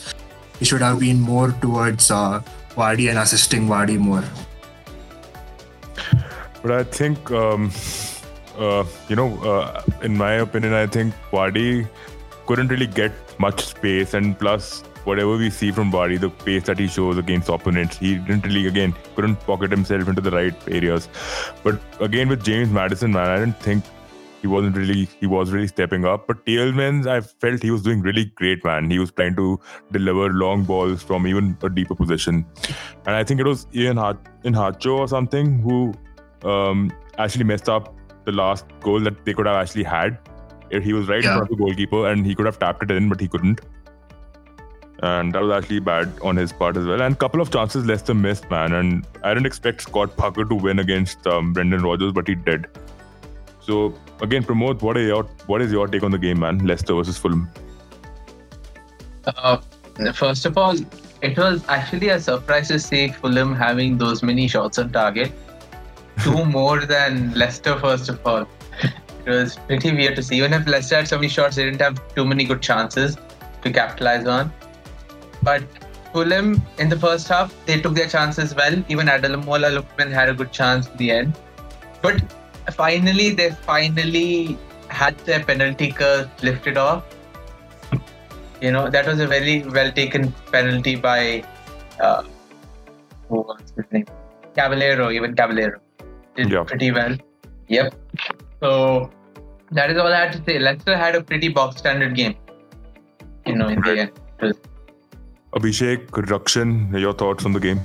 He should have been more towards uh, Vardy and assisting Vardy more. But I think, um, uh, you know, uh, in my opinion, I think Vardy couldn't really get much space, and plus whatever we see from Vardy, the pace that he shows against opponents, he didn't really again couldn't pocket himself into the right areas. But again with James Madison, man, I didn't think he wasn't really he was really stepping up. But Tielemans, I felt he was doing really great, man. He was trying to deliver long balls from even a deeper position, and I think it was Ian Hart Iheanacho or something who um, actually messed up the last goal that they could have actually had he was right yeah. in front of the goalkeeper and he could have tapped it in, but he couldn't. And that was actually bad on his part as well. And a couple of chances Leicester missed, man. And I didn't expect Scott Parker to win against um, Brendan Rodgers, but he did. So again, Pramod, what are your what is your take on the game, man? Leicester versus Fulham. Uh, First of all, it was actually a surprise to see Fulham having those many shots on target. Two more than Leicester, first of all. It was pretty weird to see. Even if Leicester had so many shots, they didn't have too many good chances to capitalize on. But Fulham in the first half, they took their chances well. Even Ademola Lookman had a good chance in the end. But finally, they finally had their penalty curse lifted off. You know, that was a very well taken penalty by uh, who was his name? Cavaleiro, even Cavaleiro. Did Yeah. pretty well. Yep. So that is all I had to say. Leicester had a pretty box standard game. You know, in the end. Abhishek, Rakshan, your thoughts on the game?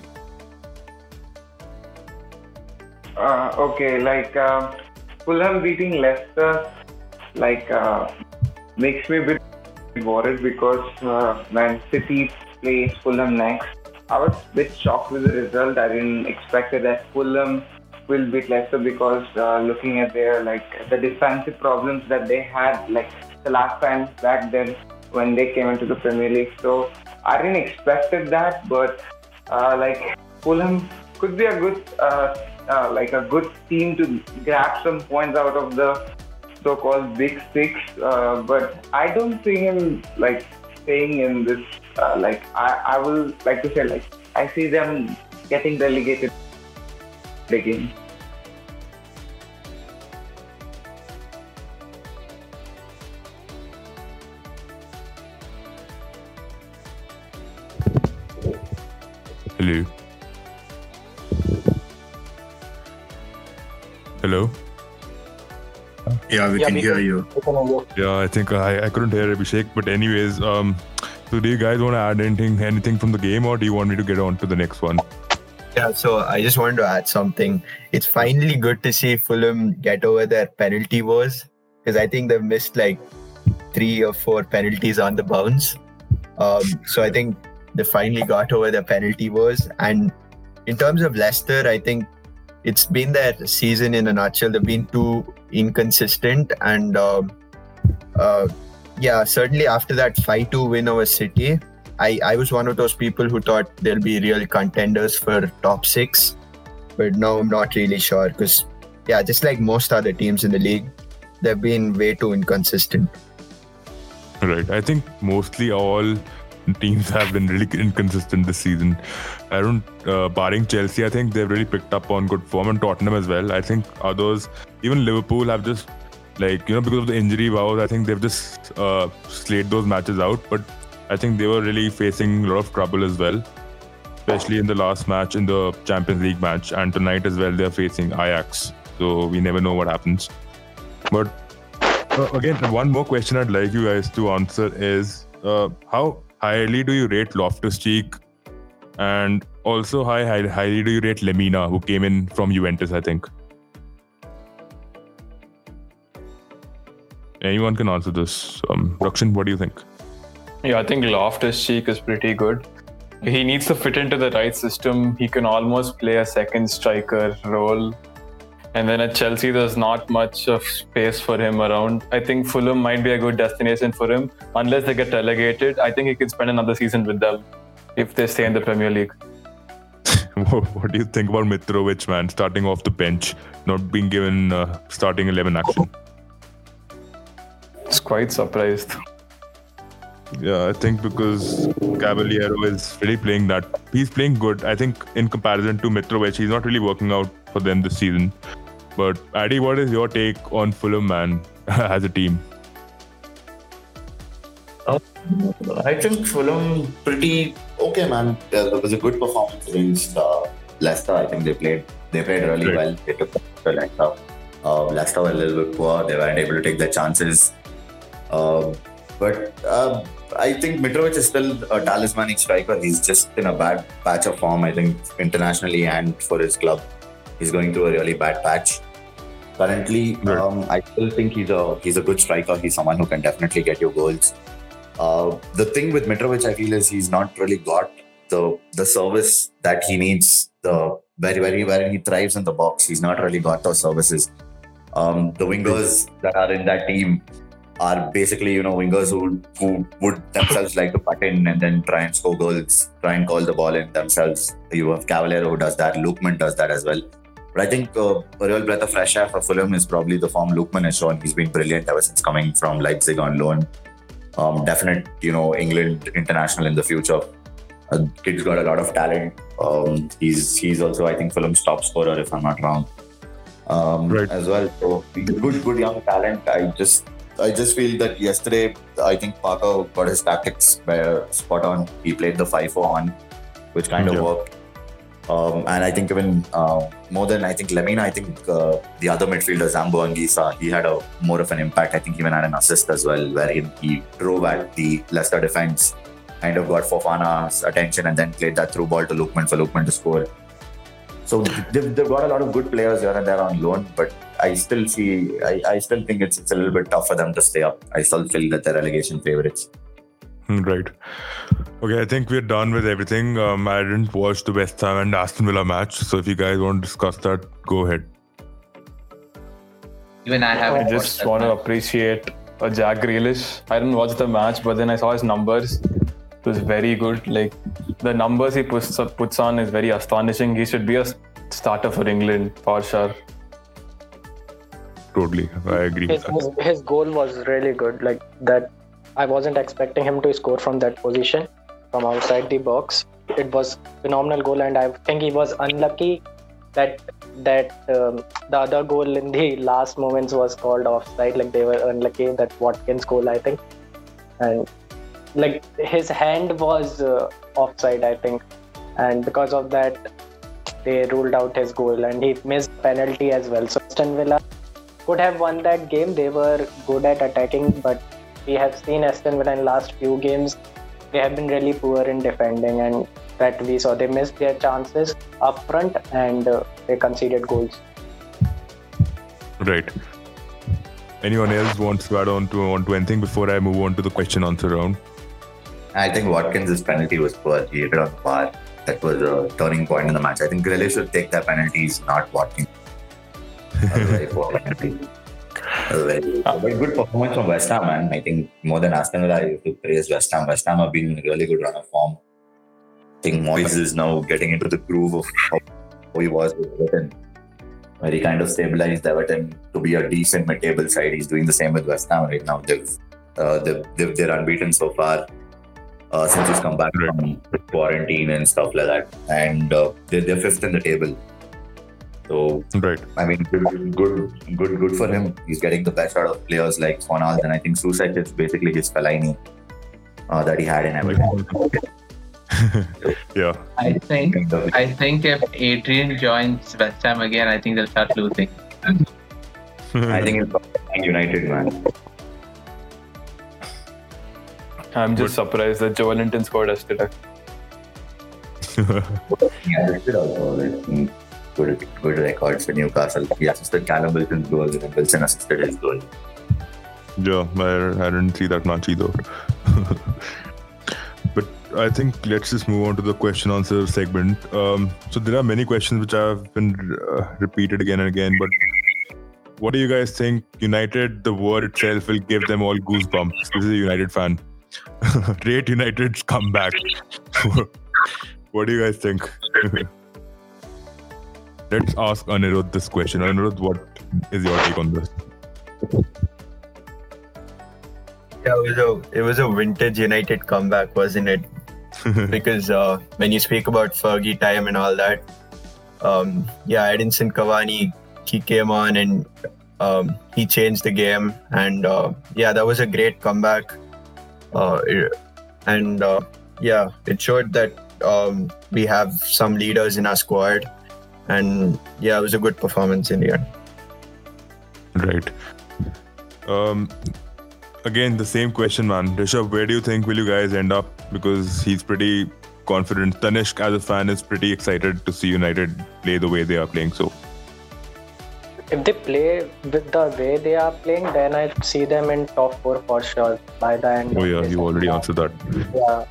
Uh, okay, like uh, Fulham beating Leicester, like uh, makes me a bit worried because uh, Man City plays Fulham next. I was a bit shocked with the result. I didn't expect that Fulham will beat Leicester because uh, looking at their like the defensive problems that they had like the last time back then when they came into the Premier League. So I didn't expected that, but uh, like Fulham could be a good uh, uh, like a good team to grab some points out of the so-called big six. Uh, but I don't see him like staying in this. Uh, like I, I will like to say like I see them getting relegated again. Yeah, we Yeah, can we hear can- you. Can. Yeah, I think I, I couldn't hear Abhishek, but anyways, um, so do you guys want to add anything anything from the game, or do you want me to get on to the next one? Yeah, so I just wanted to add something. It's finally good to see Fulham get over their penalty wars because I think they've missed like three or four penalties on the bounce. Um, so I think they finally got over their penalty wars. And in terms of Leicester, I think it's been their season in a nutshell. They've been too inconsistent. And um uh, yeah, certainly after that 5 2 win over City, I, I was one of those people who thought they'll be real contenders for top six, but now I'm not really sure because, yeah, just like most other teams in the league, they've been way too inconsistent. Right. I think mostly all teams have been really inconsistent this season. I don't, uh, barring Chelsea, I think they've really picked up on good form and Tottenham as well. I think others, even Liverpool, have just like you know because of the injury wows. I think they've just uh, slayed those matches out. But I think they were really facing a lot of trouble as well, especially in the last match in the Champions League match, and tonight as well they're facing Ajax. So we never know what happens. But uh, again, one more question I'd like you guys to answer is uh, how highly do you rate Loftus Cheek, and also how high, highly do you rate Lemina, who came in from Juventus, I think. Anyone can answer this. Um, Rakshan, what do you think? Yeah, I think Loftus Cheek is pretty good. He needs to fit into the right system. He can almost play a second striker role. And then at Chelsea, there's not much of space for him around. I think Fulham might be a good destination for him. Unless they get relegated, I think he can spend another season with them if they stay in the Premier League. what, what do you think about Mitrovic, man? Starting off the bench, not being given uh, starting 11 action. It's quite surprised. Yeah, I think because Cavaleiro is really playing that. He's playing good. I think in comparison to Mitrovic, he's not really working out for them this season. But Addy, what is your take on Fulham, man, as a team? I think Fulham pretty okay, man. Yeah, there was a good performance against uh, Leicester. I think they played they played really well. They took the Leicester. Uh, Leicester were a little bit poor. They weren't able to take their chances. Uh, but uh, I think Mitrovic is still a talismanic striker. He's just in a bad patch of form. I think internationally and for his club, he's going through a really bad patch. Currently, Right. um, I still think he's a he's a good striker. He's someone who can definitely get you goals. Uh, the thing with Mitrovic, I feel, is he's not really got the the service that he needs. The very very where he thrives in the box. He's not really got those services. Um, the wingers that are in that team are basically you know wingers who who would themselves like to put in and then try and score goals, try and call the ball in themselves. You have Cavaleiro who does that. Lookman does that as well. But I think uh, a real breath of fresh air for Fulham is probably the form Lookman has shown. He's been brilliant ever since coming from Leipzig on loan. Um, definite, you know, England international in the future. Uh, kid's got a lot of talent. Um, he's he's also, I think, Fulham's top scorer, if I'm not wrong, um, right. as well. So good, good young talent. I just I just feel that yesterday, I think Parker got his tactics spot on. He played the 5 4 1, which kind of worked. Um, and I think even uh, more than I think Lemina, I think uh, the other midfielder Zambo Anguissa, he had a more of an impact. I think even had an assist as well, where he, he drove at the Leicester defense, kind of got Fofana's attention, and then played that through ball to Lookman for Lookman to score. So they've, they've got a lot of good players here and there on loan, but I still see, I, I still think it's, it's a little bit tough for them to stay up. I still feel that they're relegation favorites. Hmm, right. Okay, I think we're done with everything. Um, I didn't watch the West Ham and Aston Villa match, so if you guys want to discuss that, go ahead. Even I haven't. I just want to appreciate uh, Jack Grealish. I didn't watch the match, but then I saw his numbers. It was very good. Like the numbers he puts puts on is very astonishing. He should be a starter for England for sure totally. I agree. His, his, his, goal was really good. Like that, I wasn't expecting him to score from that position, from outside the box. It was phenomenal goal, and I think he was unlucky that that um, the other goal in the last moments was called offside. Like they were unlucky that Watkins goal, I think, and like his hand was uh, offside, I think, and because of that, they ruled out his goal, and he missed penalty as well. So Aston Villa could have won that game. They were good at attacking, but we have seen Aston Villa in last few games. They have been really poor in defending, and that we saw they missed their chances up front and uh, they conceded goals. Right. Anyone else wants to add on to on to anything before I move on to the question answer round? I think Watkins' penalty was poor. He hit it on the bar. That was a turning point in the match. I think Grealish should take that penalties, not Watkins very very good performance from West Ham, man. I think more than Aston Villa, you have to praise West Ham. West Ham have been a really good run of form. I think Moyes is now getting into the groove of how he was with Everton, where he kind of stabilized Everton to be a decent mid-table side. He's doing the same with West Ham right now. They've, uh, they've they're unbeaten so far. Uh, since he's come back from quarantine and stuff like that, and uh, they're, they're fifth in the table. So right. I mean, good, good, good, good for him. He's getting the best out of players like Fornals, and I think Soucek is basically his Fellaini uh, that he had in Everton. yeah. I think I think if Adrian joins West Ham again, I think they'll start losing. I think it's United, man. I'm just surprised that Joelinton scored yesterday. yeah, also good good records for Newcastle. He assisted Callum Wilson's goal and Wilson assisted his goal. Yeah, I, I didn't see that much either. but I think let's just move on to the question answer segment. Um, so there are many questions which have been uh, repeated again and again, but what do you guys think? United, the word itself will give them all goosebumps. This is a United fan. Rate United's comeback. what do you guys think? Let's ask Anirudh this question. Anirudh, what is your take on this? Yeah, it was a it was a vintage United comeback, wasn't it? because uh, when you speak about Fergie time and all that, um, yeah, Edinson Cavani, he came on and um, he changed the game, and uh, yeah, that was a great comeback. Uh, and uh, yeah, it showed that um, we have some leaders in our squad and yeah, it was a good performance in the end. Right. Um, again, the same question, man. Rishabh, where do you think will you guys end up? Because he's pretty confident. Tanishq, as a fan, is pretty excited to see United play the way they are playing. So, if they play with the way they are playing, then I see them in top four for sure by the end. Oh yeah, you already answered that. Yeah.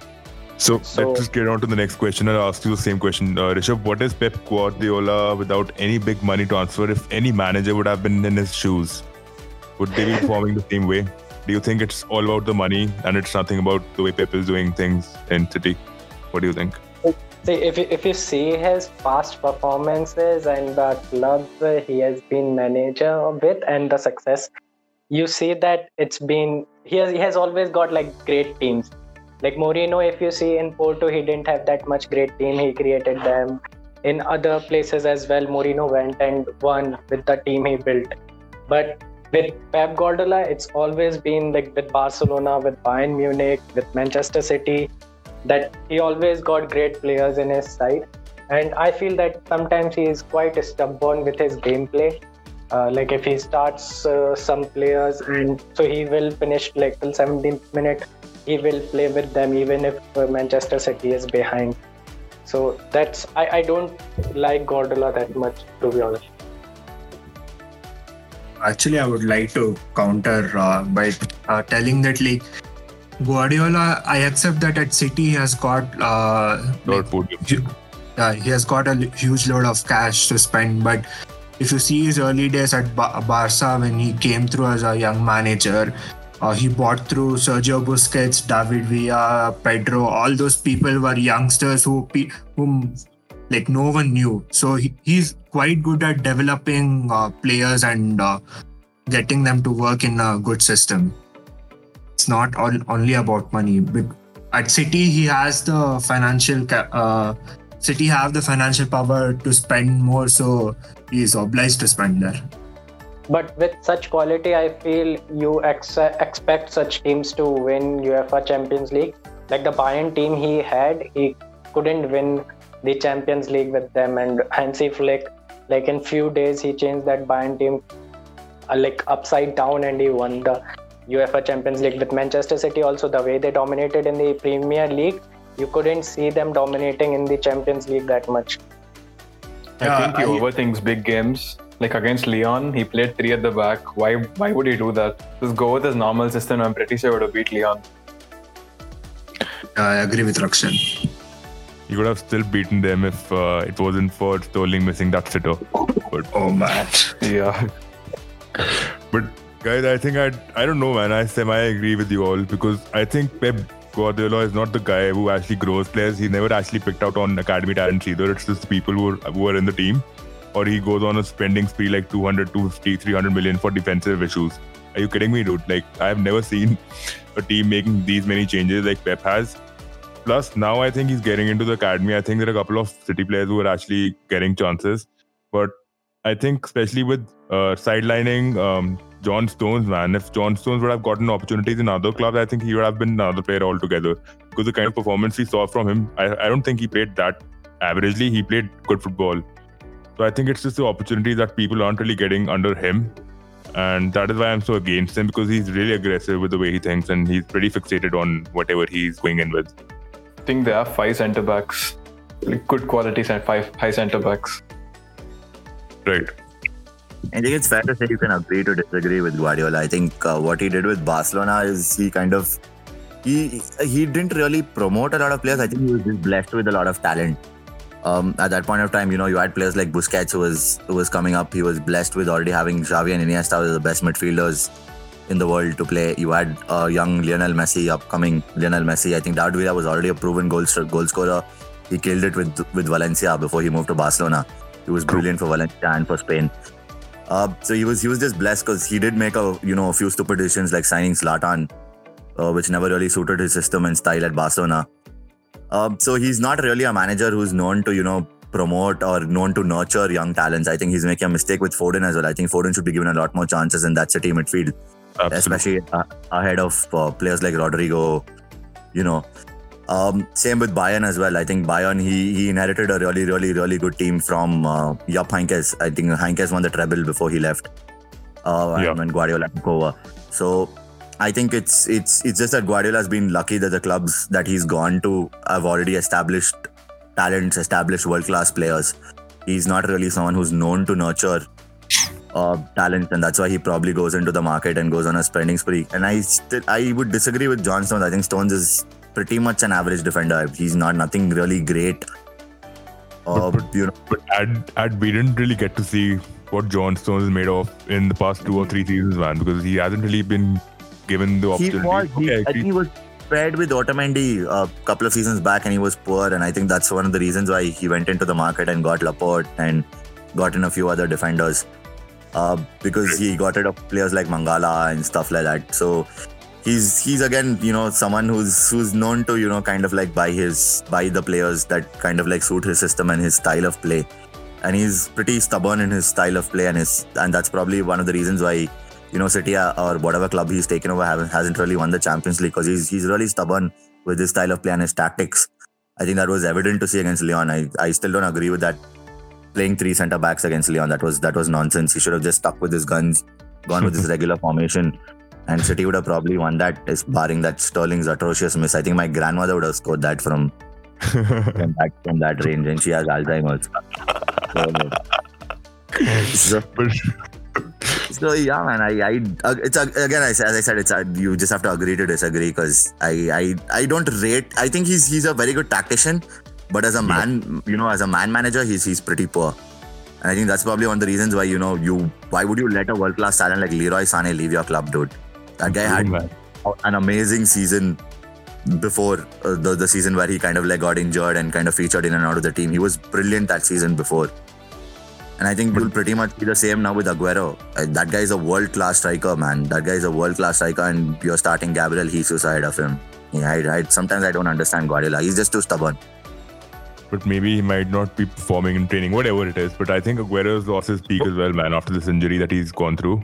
So, so, let's just get on to the next question. I'll ask you the same question. Uh, Rishabh, what is Pep Guardiola without any big money transfer? If any manager would have been in his shoes, would they be performing the same way? Do you think it's all about the money and it's nothing about the way Pep is doing things in City? What do you think? See, if you, if you see his past performances and the clubs he has been manager with and the success, you see that it's been he has he has always got like great teams. Like Mourinho, if you see in Porto, he didn't have that much great team. He created them. In other places as well, Mourinho went and won with the team he built. But with Pep Guardiola, it's always been like with Barcelona, with Bayern Munich, with Manchester City that he always got great players in his side. And I feel that sometimes he is quite stubborn with his gameplay. Uh, like if he starts uh, some players and so he will finish like till 17th minute, he will play with them even if uh, Manchester City is behind. So that's I, I don't like Guardiola that much to be honest. Actually, I would like to counter uh, by uh, telling that like Guardiola, I accept that at City he has got uh, Lord yeah, he has got a huge load of cash to spend. But if you see his early days at ba- Barca when he came through as a young manager, uh, he bought through Sergio Busquets, David Villa, Pedro. All those people were youngsters who whom like no one knew. So he, he's quite good at developing uh, players and uh, getting them to work in a good system it's not all, only about money. But At City, he has the financial. Uh, City have the financial power to spend more, so he is obliged to spend there. But with such quality, I feel you ex- expect such teams to win UEFA Champions League. Like the Bayern team he had, he couldn't win the Champions League with them. And Hansi Flick, like in few days, he changed that Bayern team uh, like upside down, and he won the UEFA Champions League with Manchester City also the way they dominated in the Premier League you couldn't see them dominating in the Champions League that much I think he I, overthinks big games like against Lyon, he played three at the back why why would he do that just go with his normal system I'm pretty sure he would have beat Lyon. I agree with Rakshan you could have still beaten them if uh, it wasn't for Sterling missing that sitter. But, oh man. Yeah. but Guys, I think I I don't know, man. I semi agree with you all because I think Pep Guardiola is not the guy who actually grows players. He never actually picked out on academy talents either. It's just people who are, who are in the team, or he goes on a spending spree like 200, 250, 300 million for defensive issues. Are you kidding me, dude? Like I have never seen a team making these many changes like Pep has. Plus, now I think he's getting into the academy. I think there are a couple of City players who are actually getting chances, but I think especially with uh, sidelining. Um, John Stones, man. If John Stones would have gotten opportunities in other clubs, I think he would have been another player altogether. Because the kind of performance we saw from him, I, I don't think he played that averagely. He played good football. So I think it's just the opportunities that people aren't really getting under him. And that is why I'm so against him because he's really aggressive with the way he thinks and he's pretty fixated on whatever he's going in with. I think there are five centre backs, like good quality five high centre backs. Right. I think it's fair to say you can agree to disagree with Guardiola. I think uh, what he did with Barcelona is he kind of he he didn't really promote a lot of players. I think he was just blessed with a lot of talent. Um, at that point of time, you know, you had players like Busquets who was who was coming up. He was blessed with already having Xavi and Iniesta as the best midfielders in the world to play. You had uh, young Lionel Messi, upcoming Lionel Messi. I think David Villa was already a proven goal goal scorer. He killed it with with Valencia before he moved to Barcelona. He was brilliant for Valencia and for Spain. Uh, so he was he was just blessed because he did make a you know a few stupid decisions like signing Zlatan, uh, which never really suited his system and style at Barcelona. Uh, so he's not really a manager who's known to you know promote or known to nurture young talents. I think he's making a mistake with Foden as well. I think Foden should be given a lot more chances in that City midfield, Absolutely. especially uh, ahead of uh, players like Rodrigo. You know, um, same with Bayern as well. I think Bayern he he inherited a really really really good team from uh, Jupp Heynckes. I think Heynckes won the treble before he left. Uh, yeah. when Guardiola took over. So I think it's it's it's just that Guardiola's been lucky that the clubs that he's gone to have already established talents, established world class players. He's not really someone who's known to nurture uh, talent, and that's why he probably goes into the market and goes on a spending spree. And I still I would disagree with John Stones. I think Stones is pretty much an average defender. He's not nothing really great. Uh, but, you know, but at, at we didn't really get to see what John Stones is made of in the past two or three seasons, man, because he hasn't really been given the He opportunity. was. He, okay, I I think he was paired with Otamendi a couple of seasons back, and he was poor. And I think that's one of the reasons why he went into the market and got Laporte and got in a few other defenders. Uh, because he got rid of players like Mangala and stuff like that. So he's he's again you know someone who's who's known to you know kind of like buy his buy the players that kind of like suit his system and his style of play and he's pretty stubborn in his style of play and his and that's probably one of the reasons why you know City uh, or whatever club he's taken over hasn't really won the Champions League because he's he's really stubborn with his style of play and his tactics. I think that was evident to see against Lyon. I, I still don't agree with that playing three centre backs against Lyon. That was that was nonsense. He should have just stuck with his guns, gone with his regular formation, and City would have probably won that. Is barring that Sterling's atrocious miss. I think my grandmother would have scored that from from that from that range, and she has Alzheimer's. So, so yeah, man. I, I it's again. I, as I said, it's uh, you just have to agree to disagree because I, I, I don't rate. I think he's he's a very good tactician, but as a man, you know, as a man manager, he's he's pretty poor. And I think that's probably one of the reasons why you know you why would you let a world class talent like Leroy Sané leave your club, dude? That guy had man. an amazing season before uh, the the season where he kind of like got injured and kind of featured in and out of the team. He was brilliant that season before. And I think we'll pretty much be the same now with Aguero. Uh, that guy is a world class striker, man. That guy is a world class striker, and you're starting Gabriel Jesus ahead of him. Yeah, I, I, sometimes I don't understand Guardiola. He's just too stubborn. but maybe he might not be performing in training, whatever it is. But I think Aguero's lost his peak as well, man, after this injury that he's gone through.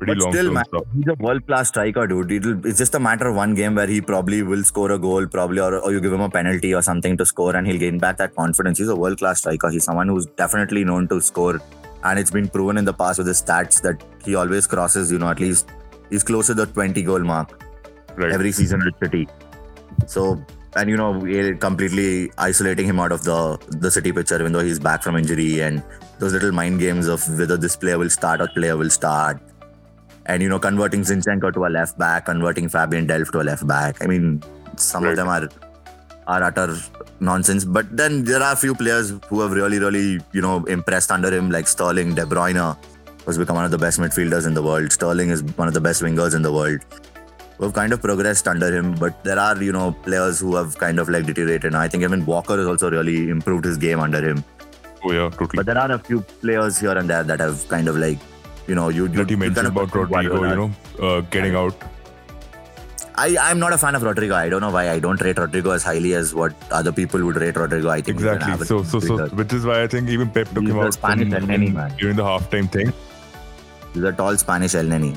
Pretty But long still, man, stuff. he's a world class striker, dude. It'll, it's just a matter of one game where he probably will score a goal, probably, or, or you give him a penalty or something to score, and he'll gain back that confidence. He's a world class striker. He's someone who's definitely known to score, and it's been proven in the past with his stats that he always crosses, you know, at least he's close to the 20 goal mark Right. every season with City. So, and you know, we're completely isolating him out of the the City picture, even though he's back from injury, and those little mind games of whether this player will start or player will start, and you know, converting Zinchenko to a left back, converting Fabian Delph to a left back. I mean, some Right. of them are are utter nonsense. But then there are a few players who have really, really, you know, impressed under him, like Sterling, De Bruyne, who's become one of the best midfielders in the world. Sterling is one of the best wingers in the world. Who have kind of progressed under him, but there are, you know, players who have kind of like deteriorated. I think even Walker has also really improved his game under him. Oh, yeah, totally. But there are a few players here and there that have kind of like, you know, you, you, that you you mentioned kind of about Rodrigo, you know, uh, getting out. I, I'm not a fan of Rodrigo. I don't know why I don't rate Rodrigo as highly as what other people would rate Rodrigo. I think Exactly. So, so, so, which is why I think even Pep took He's him a out Spanish from- Elneny, man. during the halftime thing. He's a tall Spanish Elneny.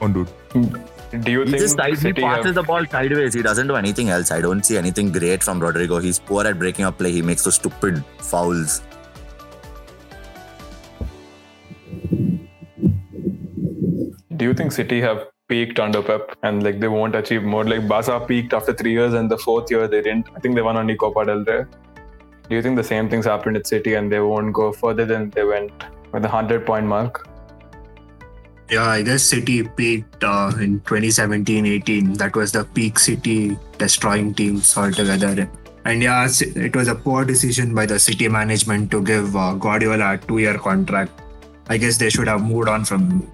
On dude. Do you He think just he passes have, the ball sideways. He doesn't do anything else. I don't see anything great from Rodrigo. He's poor at breaking up play. He makes those stupid fouls. Do you think City have peaked under Pep and like they won't achieve more? Like Barca peaked after three years and the fourth year they didn't. I think they won only Copa del Rey. Do you think the same things happened at City and they won't go further than they went with the hundred point mark? Yeah, I guess City peaked uh, in 2017-18. That was the peak City destroying teams altogether. And yeah, it was a poor decision by the City management to give uh, Guardiola a two-year contract. I guess they should have moved on from.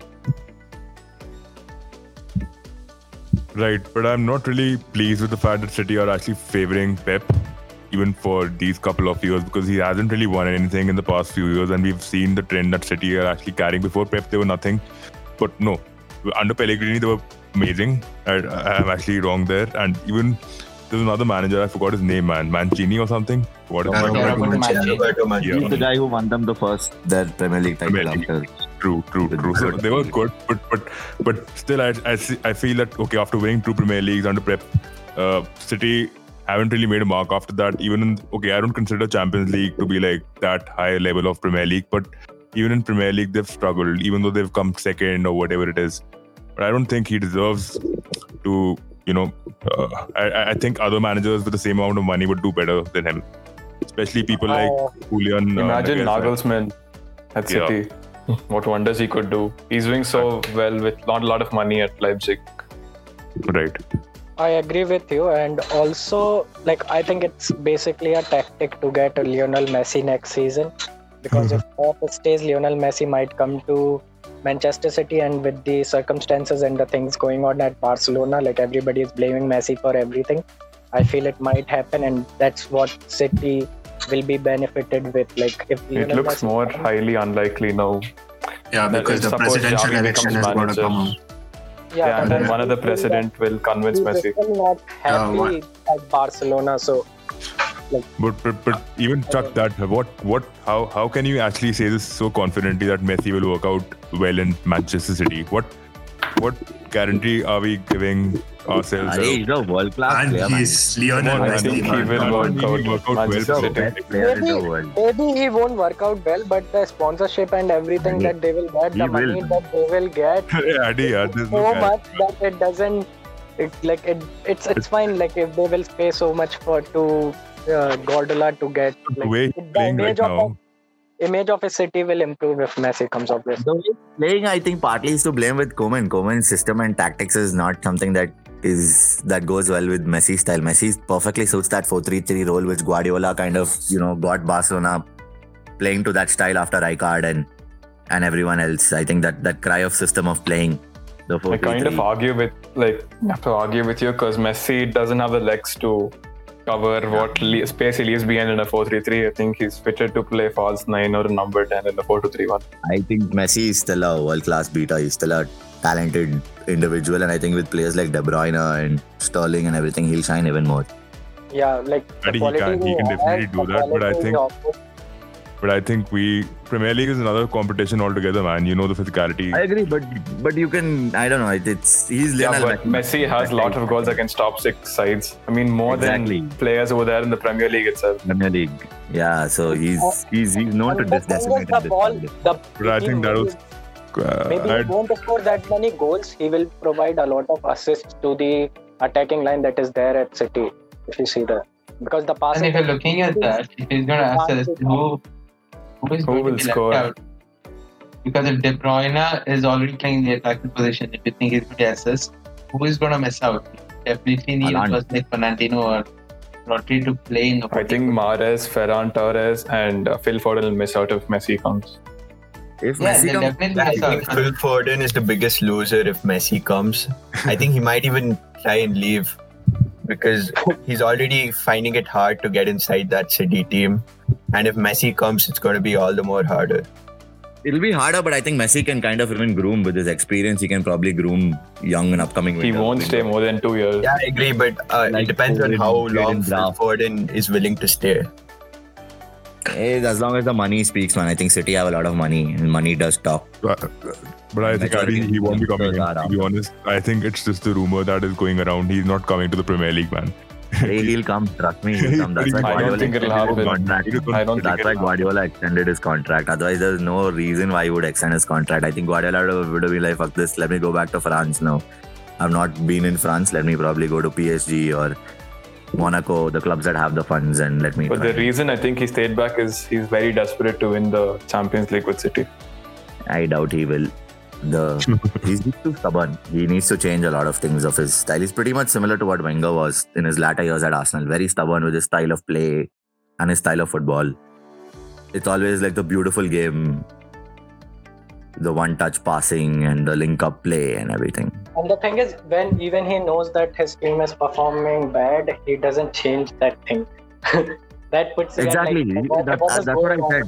Right, but I'm not really pleased with the fact that City are actually favoring Pep, even for these couple of years, because he hasn't really won anything in the past few years, and we've seen the trend that City are actually carrying. Before Pep, they were nothing, but no, under Pellegrini they were amazing. I, I'm actually wrong there, and even there's another manager I forgot his name, man, Mancini or something. What is Yeah, that? Roberto Roberto Mancini. Roberto Mancini. Yeah. the guy who won them the first their Premier League title Premier League. after. True, true, true. So they were good, but but but still, I I, see, I feel that okay after winning two Premier Leagues under Pep, uh, City haven't really made a mark after that. Even in okay, I don't consider Champions League to be like that high level of Premier League, but even in Premier League they've struggled, even though they've come second or whatever it is. But I don't think he deserves to. You know, uh, I, I think other managers with the same amount of money would do better than him, especially people like Uh, Julian. uh, Imagine Nagelsmann. Nagelsmann at Yeah. What wonders he could do. He's doing so well with not a lot of money at Leipzig. Right. I agree with you, and also like I think it's basically a tactic to get a Lionel Messi next season, because if Pep stays, Lionel Messi might come to Manchester City and with the circumstances and the things going on at Barcelona, like everybody is blaming Messi for everything. I feel it might happen, and that's what City will be benefited with. Like if it looks Messi more highly unlikely now. Yeah, because the presidential election is going to come. Yeah, yeah and then one of the president will convince Messi. Not happy uh, at Barcelona, so like, but, but but even Chuck uh, that what what how how can you actually say this so confidently that Messi will work out well in Manchester City? What what guarantee are we giving ourselves? Are he's a world class player. And he's Lionel I think he will work out, work out well. Maybe, maybe he won't work out well, but the sponsorship and everything that they will get, the will. money that they will get, yeah, Adi, yeah, so much that it doesn't. It like it, it's it's fine. Like if they will pay so much for to uh, Guardiola to get like, the way playing right now. image of a city will improve if Messi comes up with. The way playing, I think, partly is to blame with Koeman. Koeman's system and tactics is not something that is that goes well with Messi style. Messi perfectly suits that 4-3-3 role, which Guardiola kind of you know got Barcelona playing to that style after Rijkaard and and everyone else. I think that that Cruyff system of playing. The 4 I kind of argue with like have to argue with you because Messi doesn't have the legs to cover what space he leaves behind in a 4-3-3. I think he's fitted to play false 9 or number 10 in the 4-2-3-1. I think Messi is still a world-class beater. He's still a talented individual and I think with players like De Bruyne and Sterling and everything, he'll shine even more. Yeah, like he can, he can definitely do that, but I think but I think we Premier League is another competition altogether, man. You know the physicality. I agree, but but you can I don't know. It's he's Lionel yeah, but Messi, Messi has a lot of goals against top six sides. I mean, more exactly. than players over there in the Premier League itself. Premier League, yeah. So he's he's he's known to this decimate the ball. The but I think that was. Uh, Maybe he won't score that many goals. He will provide a lot of assists to the attacking line that is there at City. If you see that, because the passing. And if you're looking at that, if he's going to assist, who who is who will score? Out? Because if De Bruyne is already playing the attacking position, if you think he's going to assist, who is going to miss out? Definitely need a person like Fernandinho or Rodri to play in the I think Mahrez, Ferran Torres, and uh, Phil Foden will miss out if Messi comes. If yeah, Messi comes, I think Phil Foden is the biggest loser if Messi comes. I think he might even try and leave because he's already finding it hard to get inside that City team. And if Messi comes, it's going to be all the more harder. It'll be harder, but I think Messi can kind of even groom with his experience. He can probably groom young and upcoming. He won't stay more than two years. Yeah, I agree, but uh, like it depends on how long Foden is willing to stay. As long as the money speaks, man. I think City have a lot of money, and money does talk. But, uh, but I think Adi, he won't be coming. In, to be honest, I think it's just the rumor that is going around. He's not coming to the Premier League, man. he'll come. Trust me, he'll come. That's why I don't think it'll happen. I don't That's why Guardiola extended his contract. Otherwise, there's no reason why he would extend his contract. I think Guardiola would have been like, "Fuck this. Let me go back to France now. I've not been in France. Let me probably go to PSG or Monaco, the clubs that have the funds, and let me." But the reason I think he stayed back is he's very desperate to win the Champions League with City. I doubt he will the he's too stubborn. He needs to change a lot of things of his style. He's pretty much similar to what Wenger was in his latter years at Arsenal. Very stubborn with his style of play and his style of football. It's always like the beautiful game, the one-touch passing and the link-up play and everything. And the thing is, when even he knows that his team is performing bad, he doesn't change that thing. that puts exactly oh, like, that, that's what I said.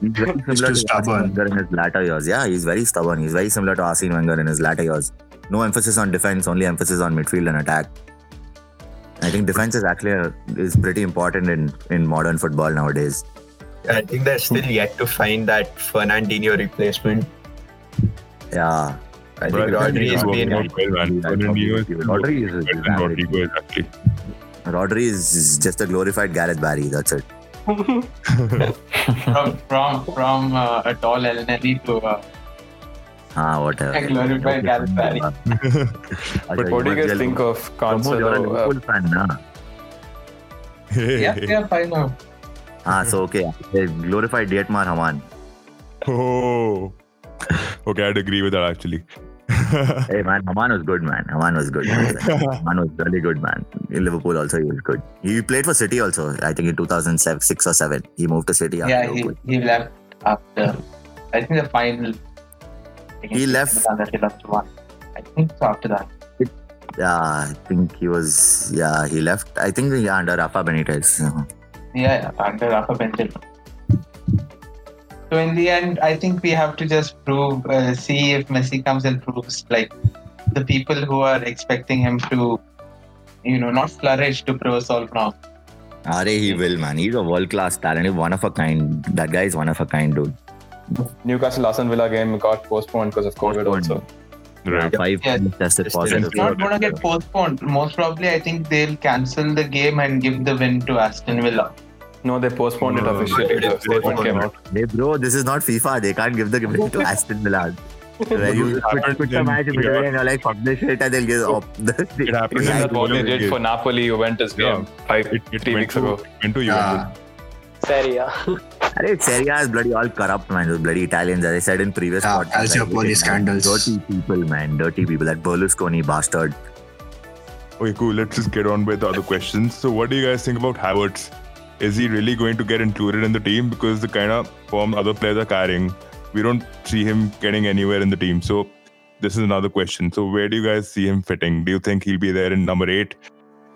He's very similar to stubborn. Wenger in his latter years. Yeah, he's very stubborn. He's very similar to Arsene Wenger in his latter years. No emphasis on defense, only emphasis on midfield and attack. I think defense is actually a, is pretty important in in modern football nowadays. I think they're still yet to find that Fernandinho replacement. Yeah. I think Rodri is being. Rodri is actually. Rodri is just a glorified Gareth Barry. That's it. from from from uh, a tall Elneny to uh, ah whatever. A glorified Gareth Barry. but what do you guys think of Cancelo? You're a Liverpool fan, na? yeah, yeah, fine now. Ah, so okay. Glorified Dietmar Hamann. Oh, okay, I'd agree with that actually hey man, Hamann was good, man. Hamann was good. Hamann was really good, man. In Liverpool also, he was good. He played for City also. I think in 2006 or seven, he moved to City. yeah, he, he left after. I think the final. He left. He left one. I think so after that. Yeah, I think he was. Yeah, he left. I think yeah under Rafa Benitez. Yeah, yeah, under Rafa Benitez. So in the end, I think we have to just prove, uh, see if Messi comes and proves like the people who are expecting him to, you know, not flourish to prove us all wrong. Are he will man. He's a world class talent. He's one of a kind. That guy is one of a kind, dude. Newcastle Aston Villa game got postponed because of COVID Postponed. also. Right. Five Yeah. tested Just positive. It's not going to get postponed. Most probably, I think they'll cancel the game and give the win to Aston Villa. No, they postponed it No, officially. they The statement came out. Hey bro, this is not FIFA. They can't give the win to Aston Villa. Where you It put, happened put the match in and you're like, fuck this shit, and they'll give up. It happened Isn't in that what they did for. Napoli Juventus game five, It, it three weeks to, ago? Went to Yeah. Juventus. Serie A. Arey, Serie is bloody all corrupt, man. Those bloody Italians, as I said in previous Yeah, podcasts. Calciopoli like, man, scandals. Dirty people, man. Dirty people. That Berlusconi bastard. Okay, cool. Let's just get on with the other questions. So, what do you guys think about Havertz? Is he really going to get included in the team? Because the kind of form other players are carrying, we don't see him getting anywhere in the team. So, this is another question. So, where do you guys see him fitting? Do you think he'll be there in number eight?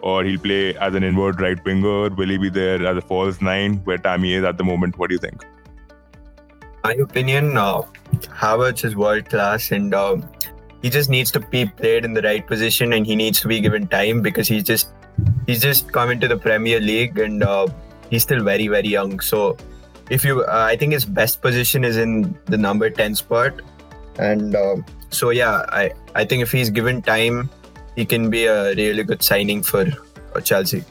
Or he'll play as an inward right winger? Will he be there as a false nine where Tammy is at the moment? What do you think? my opinion, uh, Havertz is world class and um, he just needs to be played in the right position and he needs to be given time because he's just he's just come into the Premier League and uh, he's still very very young. So if you, uh, I think his best position is in the number ten spot, and um so yeah, I I think if he's given time, he can be a really good signing for Chelsea.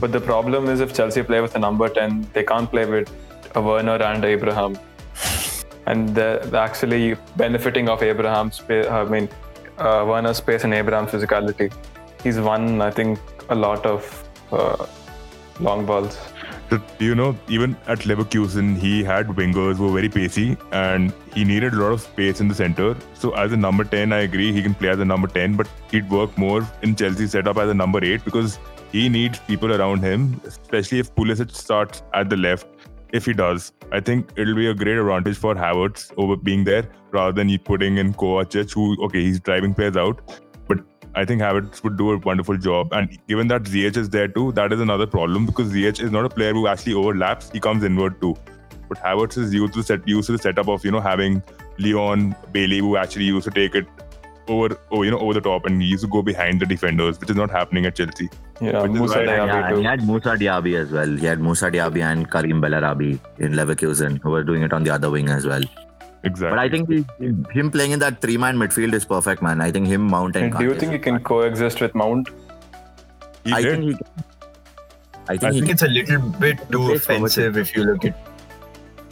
But the problem is if Chelsea play with a number 10, they can't play with a Werner and Abraham. And they're actually benefiting off Abraham's I mean, uh, Werner's space and Abraham's physicality. He's won, I think, a lot of uh, long balls. You know, even at Leverkusen, he had wingers who were very pacey and he needed a lot of space in the center. So, as a number 10, I agree he can play as a number 10, but he'd work more in Chelsea's setup as a number 8 because he needs people around him, especially if Pulisic starts at the left. If he does, I think it'll be a great advantage for Havertz over being there rather than you putting in Kovacic, who, okay, he's driving players out, I think Havertz would do a wonderful job. And given that Ziyech is there too, that is another problem because Ziyech is not a player who actually overlaps. He comes inward too. But Havertz is used to the set used to the setup of you know having Leon Bailey who actually used to take it over, over you know over the top and he used to go behind the defenders, which is not happening at Chelsea. Yeah, Musa Diaby Yeah, and too. he had Musa Diaby as well. He had Musa Diaby and Karim Bellarabi in Leverkusen who were doing it on the other wing as well. Exactly. But I think he, him playing in that three-man midfield is perfect, man. I think him, Mount, and And do you think he is- can coexist with Mount? he I did. think he. Can. I think I think it's a little bit too offensive if you look at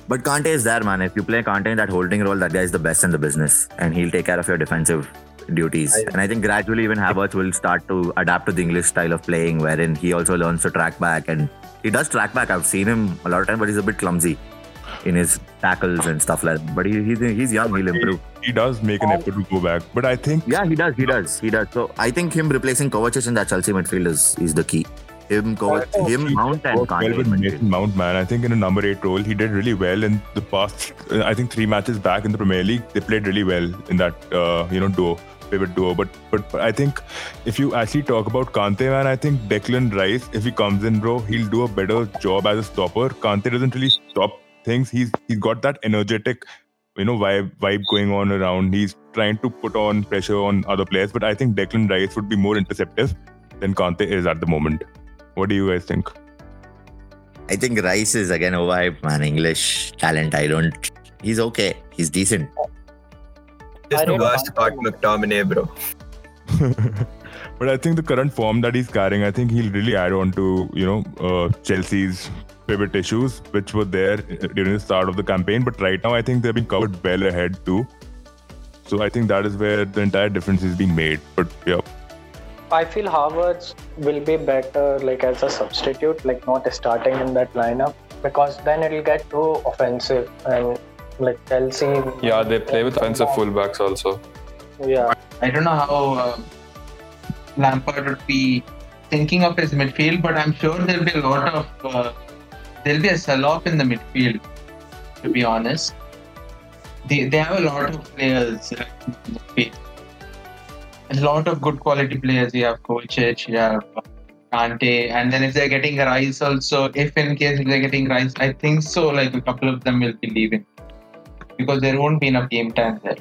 But Kante is there, man. If you play Kante in that holding role, that guy is the best in the business, and he'll take care of your defensive duties. I- and I think gradually, even Havertz will start to adapt to the English style of playing, wherein he also learns to track back, and he does track back. I've seen him a lot of time, but he's a bit clumsy in his tackles and stuff like that. But he, he's he's young. He'll improve. he does make an effort to go back. But I think Yeah, he does. He does. He does. So I think him replacing Kovacic in that Chelsea midfield is, is the key. Him, Kovac, him, Mount, and well Kante. midfield. Mason Mount, man. I think in a number eight role, he did really well in the past. uh, I think three matches back in the Premier League, they played really well in that uh, you know duo, pivot duo. But, but but I think if you actually talk about Kante, man, I think Declan Rice, if he comes in, bro, he'll do a better job as a stopper. Kante doesn't really stop things. He's he's got that energetic. You know, vibe vibe going on around. He's trying to put on pressure on other players, but I think Declan Rice would be more interceptive than Kante is at the moment. What do you guys think? I think Rice is again overhyped, man. English talent. I don't. He's okay. He's decent. just I the don't worst know. Scott McTominay, bro. but I think the current form that he's carrying, I think he'll really add on to you know uh, Chelsea's pivot issues, which were there during the start of the campaign. But right now, I think they've been covered well ahead too. So I think that is where the entire difference is being made. But yeah, I feel Havertz will be better like as a substitute, like not starting in that lineup, because then it'll get too offensive and like Chelsea. Yeah, they play with offensive fullbacks also. Yeah, I don't know how uh, Lampard would be thinking of his midfield, but I'm sure there'll be a lot of uh, there'll be a sell-off in the midfield. To be honest, they, they have a lot of players. A lot of good quality players. You have Kovacic, you have Kante, and then if they're getting Rice also, if in case if they're getting Rice, I think so. Like a couple of them will be leaving because there won't be enough game time there.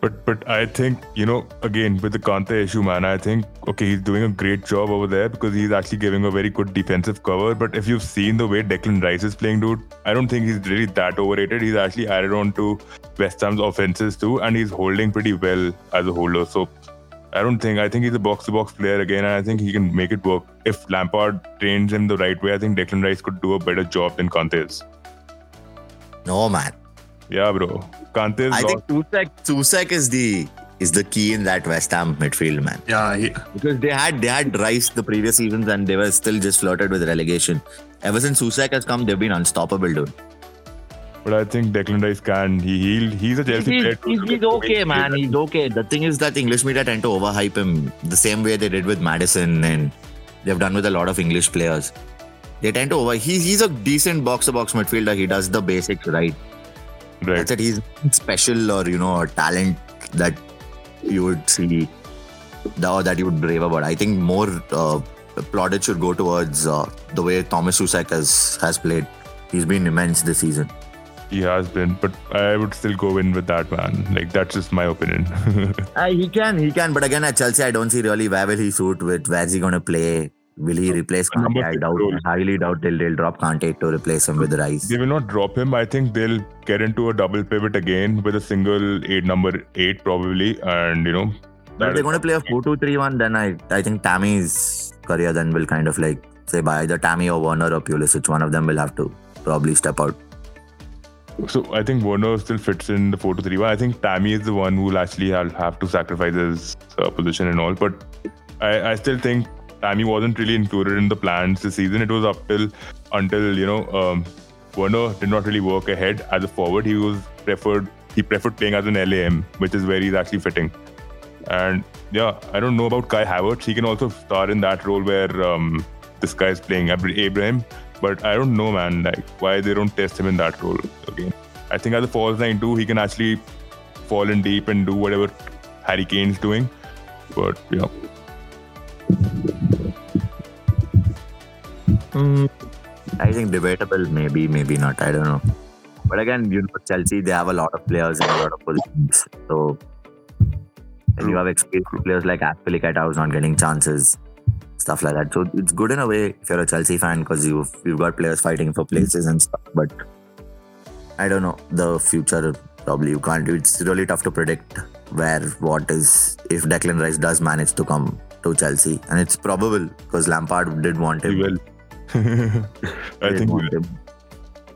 But but I think you know again with the Kante issue, man. I think okay, he's doing a great job over there because he's actually giving a very good defensive cover. But if you've seen the way Declan Rice is playing, dude, I don't think he's really that overrated. He's actually added on to West Ham's offenses too, and he's holding pretty well as a holder. So I don't think I think he's a box to box player again, and I think he can make it work. If Lampard trains him the right way, I think Declan Rice could do a better job than Kante is. No man. Yeah, bro. Kante is I lost. think Soucek, Soucek is the is the key in that West Ham midfield, man. Yeah, he, Because they had they had Rice the previous seasons and they were still just flirted with relegation. Ever since Susek has come, they've been unstoppable, dude. But I think Declan Rice can. He he he's a Chelsea He's, player. too. he's, he's okay, man. He's okay. The thing is that English media tend to overhype him the same way they did with Maddison and they've done with a lot of English players. They tend to over. He's he's a decent box to box midfielder. He does the basics right. Right. That's it. He's special or you know a talent that you would see or that you would brave about. I think more uh, plaudits should go towards uh, the way Thomas Soucek has has played. He's been immense this season. He has been, but I would still go in with that man. Like that's just my opinion. Uh, he can, he can. But again, at Chelsea, I don't see really where will he suit with. Where's he going to play? Will he replace Kante? I doubt. Highly doubt they'll, they'll drop Kante to replace him with Rice. they will not drop him. I think they'll get into a double pivot again with a single eight number eight probably, and you know. But if they're going to play a 4 2 3 1, then I, I think Tammy's career then will kind of like say by either Tammy or Werner or Pulisic, one of them will have to probably step out. So I think Werner still fits in the four to three one. I think Tammy is the one who will actually have, have to sacrifice his uh, position and all. But I, I still think Tammy wasn't really included in the plans this season. It was up till until you know um, Werner did not really work ahead as a forward. He was preferred. He preferred playing as an LAM, which is where he's actually fitting. And yeah, I don't know about Kai Havertz. He can also star in that role where um, this guy is playing Abraham. But I don't know, man, like why they don't test him in that role again. I think as a false nine too, he can actually fall in deep and do whatever Harry Kane's doing. But yeah, Hmm, I think debatable, maybe, maybe not. I don't know. But again, you know, Chelsea, they have a lot of players in a lot of positions. So, and you have experienced players like Azpilicueta who's not getting chances, stuff like that. So it's good in a way if you're a Chelsea fan because you've you've got players fighting for places and stuff. But I don't know the future. Probably you can't. It's really tough to predict where what is if Declan Rice does manage to come to Chelsea, and it's probable because Lampard did want him. he will. I think he want will. him.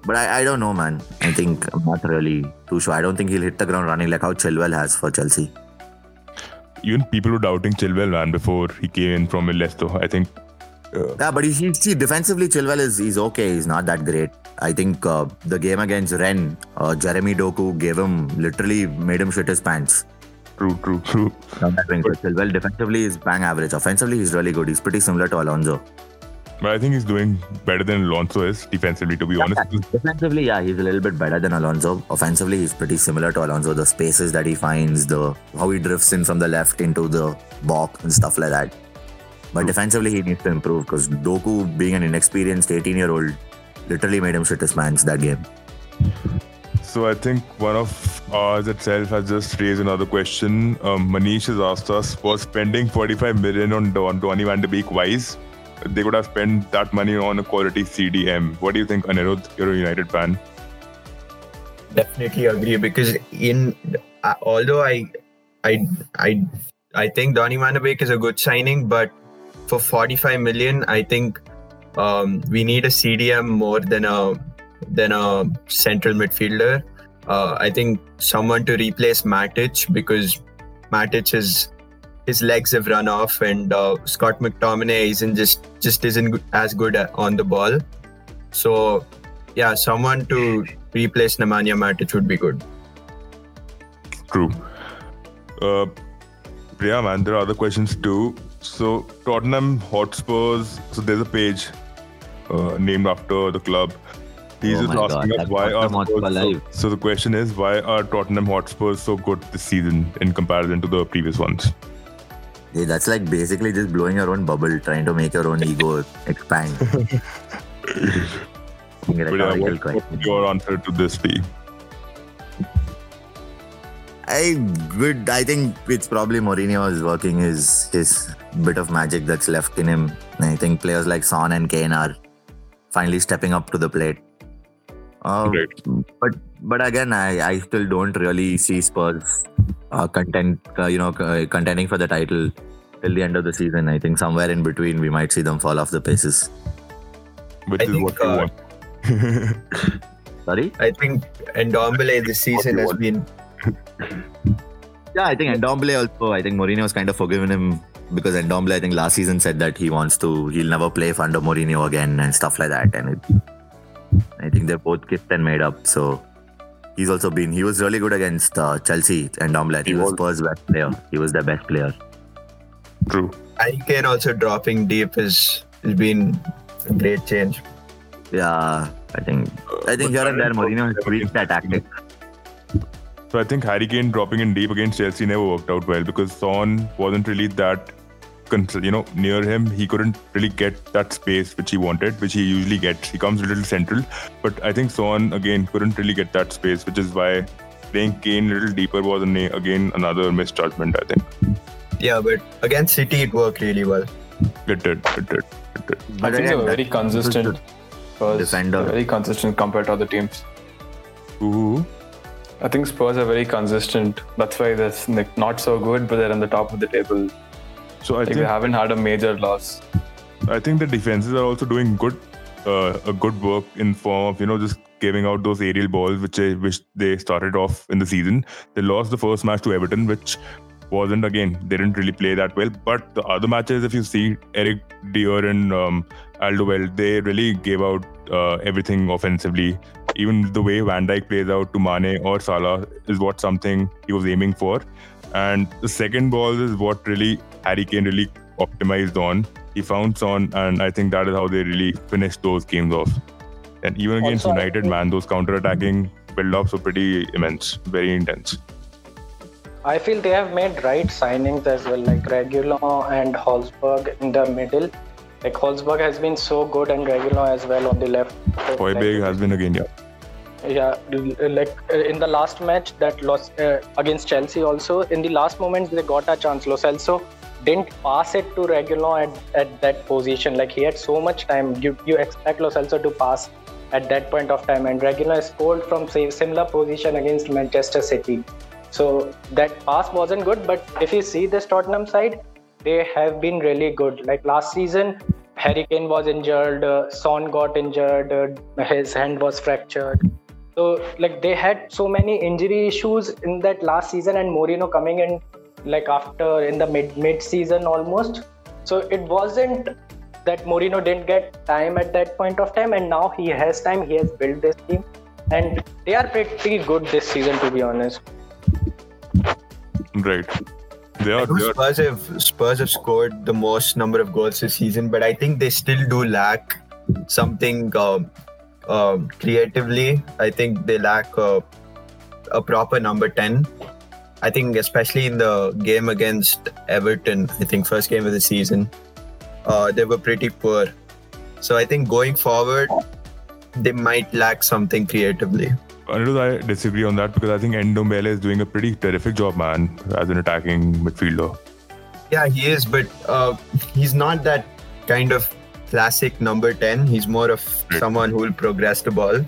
But I, I don't know, man. I think I'm not really too sure. I don't think he'll hit the ground running like how Chilwell has for Chelsea. even people were doubting Chilwell, man, before he came in from Leicester. I think uh, Yeah, but he, he see defensively Chilwell is he's okay. He's not that great. I think uh, the game against Rennes, uh, Jeremy Doku gave him literally made him shit his pants. True, true, true. From that wing. So defensively he's bang average. Offensively he's really good. He's pretty similar to Alonso. But I think he's doing better than Alonso is defensively, to be honest. Defensively, yeah, he's a little bit better than Alonso. Offensively, he's pretty similar to Alonso. The spaces that he finds, the how he drifts in from the left into the box and stuff like that. But defensively, he needs to improve because Doku, being an inexperienced 18-year-old, literally made him shit his pants that game. So I think one of ours itself has just raised another question. Um, Manish has asked us, was spending 45 million on Don, Donny van de Beek wise? They could have spent that money on a quality CDM. What do you think, Anirudh? You're a United fan. Definitely agree because in uh, although I I I I think Donny Van de Beek is a good signing, but for 45 million, I think um, we need a CDM more than a than a central midfielder. Uh, I think someone to replace Matic because Matic is his legs have run off, and uh, Scott McTominay isn't just just isn't as good on the ball. So yeah, someone to replace Nemanja Matic would be good. True. Uh, yeah, man, there are other questions too. So, Tottenham Hotspurs, so there's a page uh, named after the club. He's Oh just asking God, us why are so, so the question is why are Tottenham Hotspurs so good this season in comparison to the previous ones? Yeah, that's like basically just blowing your own bubble, trying to make your own ego expand. But yeah, Rhetorical what, what's your answer to this be? I good. I think it's probably Mourinho is working his his bit of magic that's left in him. I think players like Son and Kane are finally stepping up to the plate. Uh, Right. But but again, I, I still don't really see Spurs uh, content uh, you know uh, contending for the title till the end of the season. I think somewhere in between we might see them fall off the paces. Which I is think, what you uh, want. Sorry. I think Ndombele this season has been Yeah, I think Ndombele also. I think Mourinho has kind of forgiven him because Ndombele, I think last season said that he wants to, he'll never play for under Mourinho again and stuff like that. And it, I think they're both kissed and made up. So he's also been, he was really good against uh, Chelsea. and I think He he was was. Spurs' best player. He was their best player. True. Harry Kane also dropping deep has has been a great change. Yeah, I think, I think But here and there, Mourinho has Kane- tweaked that tactic. So I think Harry Kane dropping in deep against Chelsea never worked out well because Son wasn't really that, con- you know, near him. He couldn't really get that space which he wanted, which he usually gets. He comes a little central, but I think Son again couldn't really get that space, which is why playing Kane a little deeper was an, again another misjudgment. I think Yeah, but against City it worked really well. it did, it did, it did. I think they're very consistent. Spurs Defender. very consistent compared to other teams. Ooh. I think Spurs are very consistent. That's why they're not so good, but they're on the top of the table. So I Like think they haven't had a major loss. I think the defenses are also doing good, uh, a good work in form of you know just giving out those aerial balls which they which they started off in the season. They lost the first match to Everton, which wasn't again they didn't really play that well. But the other matches, if you see Eric Dier and um, Alderweireld, they really gave out uh, everything offensively. Even the way Van Dijk plays out to Mane or Salah is what something he was aiming for. And the second ball is what really Harry Kane really optimized on. He found Son, and I think that is how they really finished those games off. And even against Also, United, man, those counter-attacking build-ups were pretty immense, very intense. I feel they have made right signings as well, like Reguilon and Hojbjerg in the middle. Like Hojbjerg has been so good and Reguilon as well on the left. Hojbjerg like, has been again, yeah. yeah, like uh, in the last match that lost uh, against Chelsea also, in the last moments they got a chance. Lo Celso didn't pass it to Reguilon at, at that position. Like he had so much time. You you expect Lo Celso to pass at that point of time, and Regulon scored from say similar position against Manchester City. So that pass wasn't good. But if you see this Tottenham side, they have been really good. Like last season, Harry Kane was injured, uh, Son got injured, uh, his hand was fractured. So like they had so many injury issues in that last season, and Mourinho coming in like after in the mid mid season almost. So it wasn't that Mourinho didn't get time at that point of time, and now he has time. He has built this team, and they are pretty good this season, to be honest. Right. They are, they Spurs have Spurs have scored the most number of goals this season, but I think they still do lack something um, um, creatively. I think they lack uh, a proper number ten. I think especially in the game against Everton, I think first game of the season, uh, they were pretty poor. So I think going forward, they might lack something creatively. Anirudh, I disagree on that because I think Ndombele is doing a pretty terrific job, man, as an attacking midfielder. Yeah, he is, but uh, he's not that kind of classic number 10. He's more of someone who will progress the ball.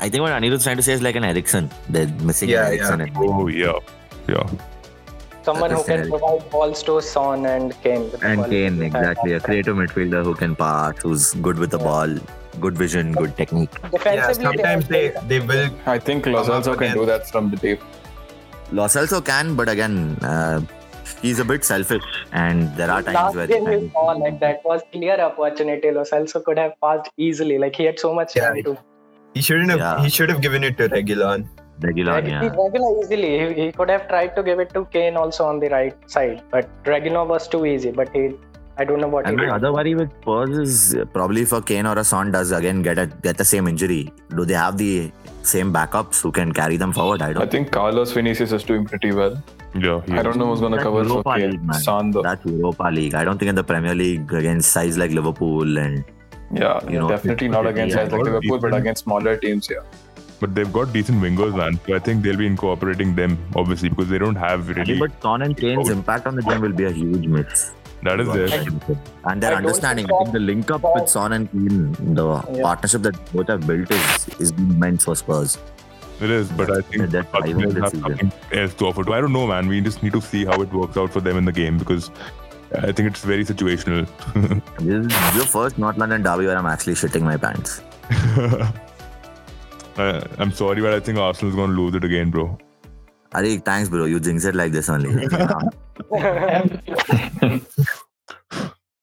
I think what Anirudh's trying to say is like an Eriksen. They're missing Yeah, Eriksen. and- Oh yeah, yeah. Someone who can provide balls to Son and Kane. And. Kane, exactly. A creative midfielder who can pass, who's good with the ball, good vision, good technique. Yeah, sometimes they, they will. I think Los up Lozano can do that from the deep. Lo Celso can, but again, uh, he's a bit selfish, and there are times Last where game he we saw like that was clear opportunity. Lo Celso could have passed easily. Like he had so much Yeah. time to He shouldn't have. Yeah. He should have given it to Reguilon. Reguilon, He yeah. regular easily. He, he could have tried to give it to Kane also on the right side, but Regular was too easy. But he I don't know what. And my other worry with Spurs is probably for Kane or a Son does again get a get the same injury. Do they have the same backups who can carry them forward? I don't. I think Carlos Vinicius is doing pretty well. Yeah, I don't know who's going to That's cover for Europa Kane. League. Son, though. That's Europa League. I don't think in the Premier League against sides like Liverpool and Yeah, you know, definitely not against yeah, sides like what Liverpool, but against smaller teams. Yeah. But they've got decent wingers, man. So I think they'll be incorporating them, obviously, because they don't have really. but Son and Kane's oh. impact on the game will be a huge miss. That is there. And their I understanding, think I think the link up with Son and Kane, the Yeah. partnership that both have built is is immense for Spurs. It is, but I think They're Arsenal thriving this have season. else to offer. too. I don't know, man. We just need to see how it works out for them in the game because I think it's very situational. This is your first North London derby where I'm actually shitting my pants. uh, I'm sorry, but I think Arsenal's going to lose it again, bro. अरे thanks bro you jinx it like this only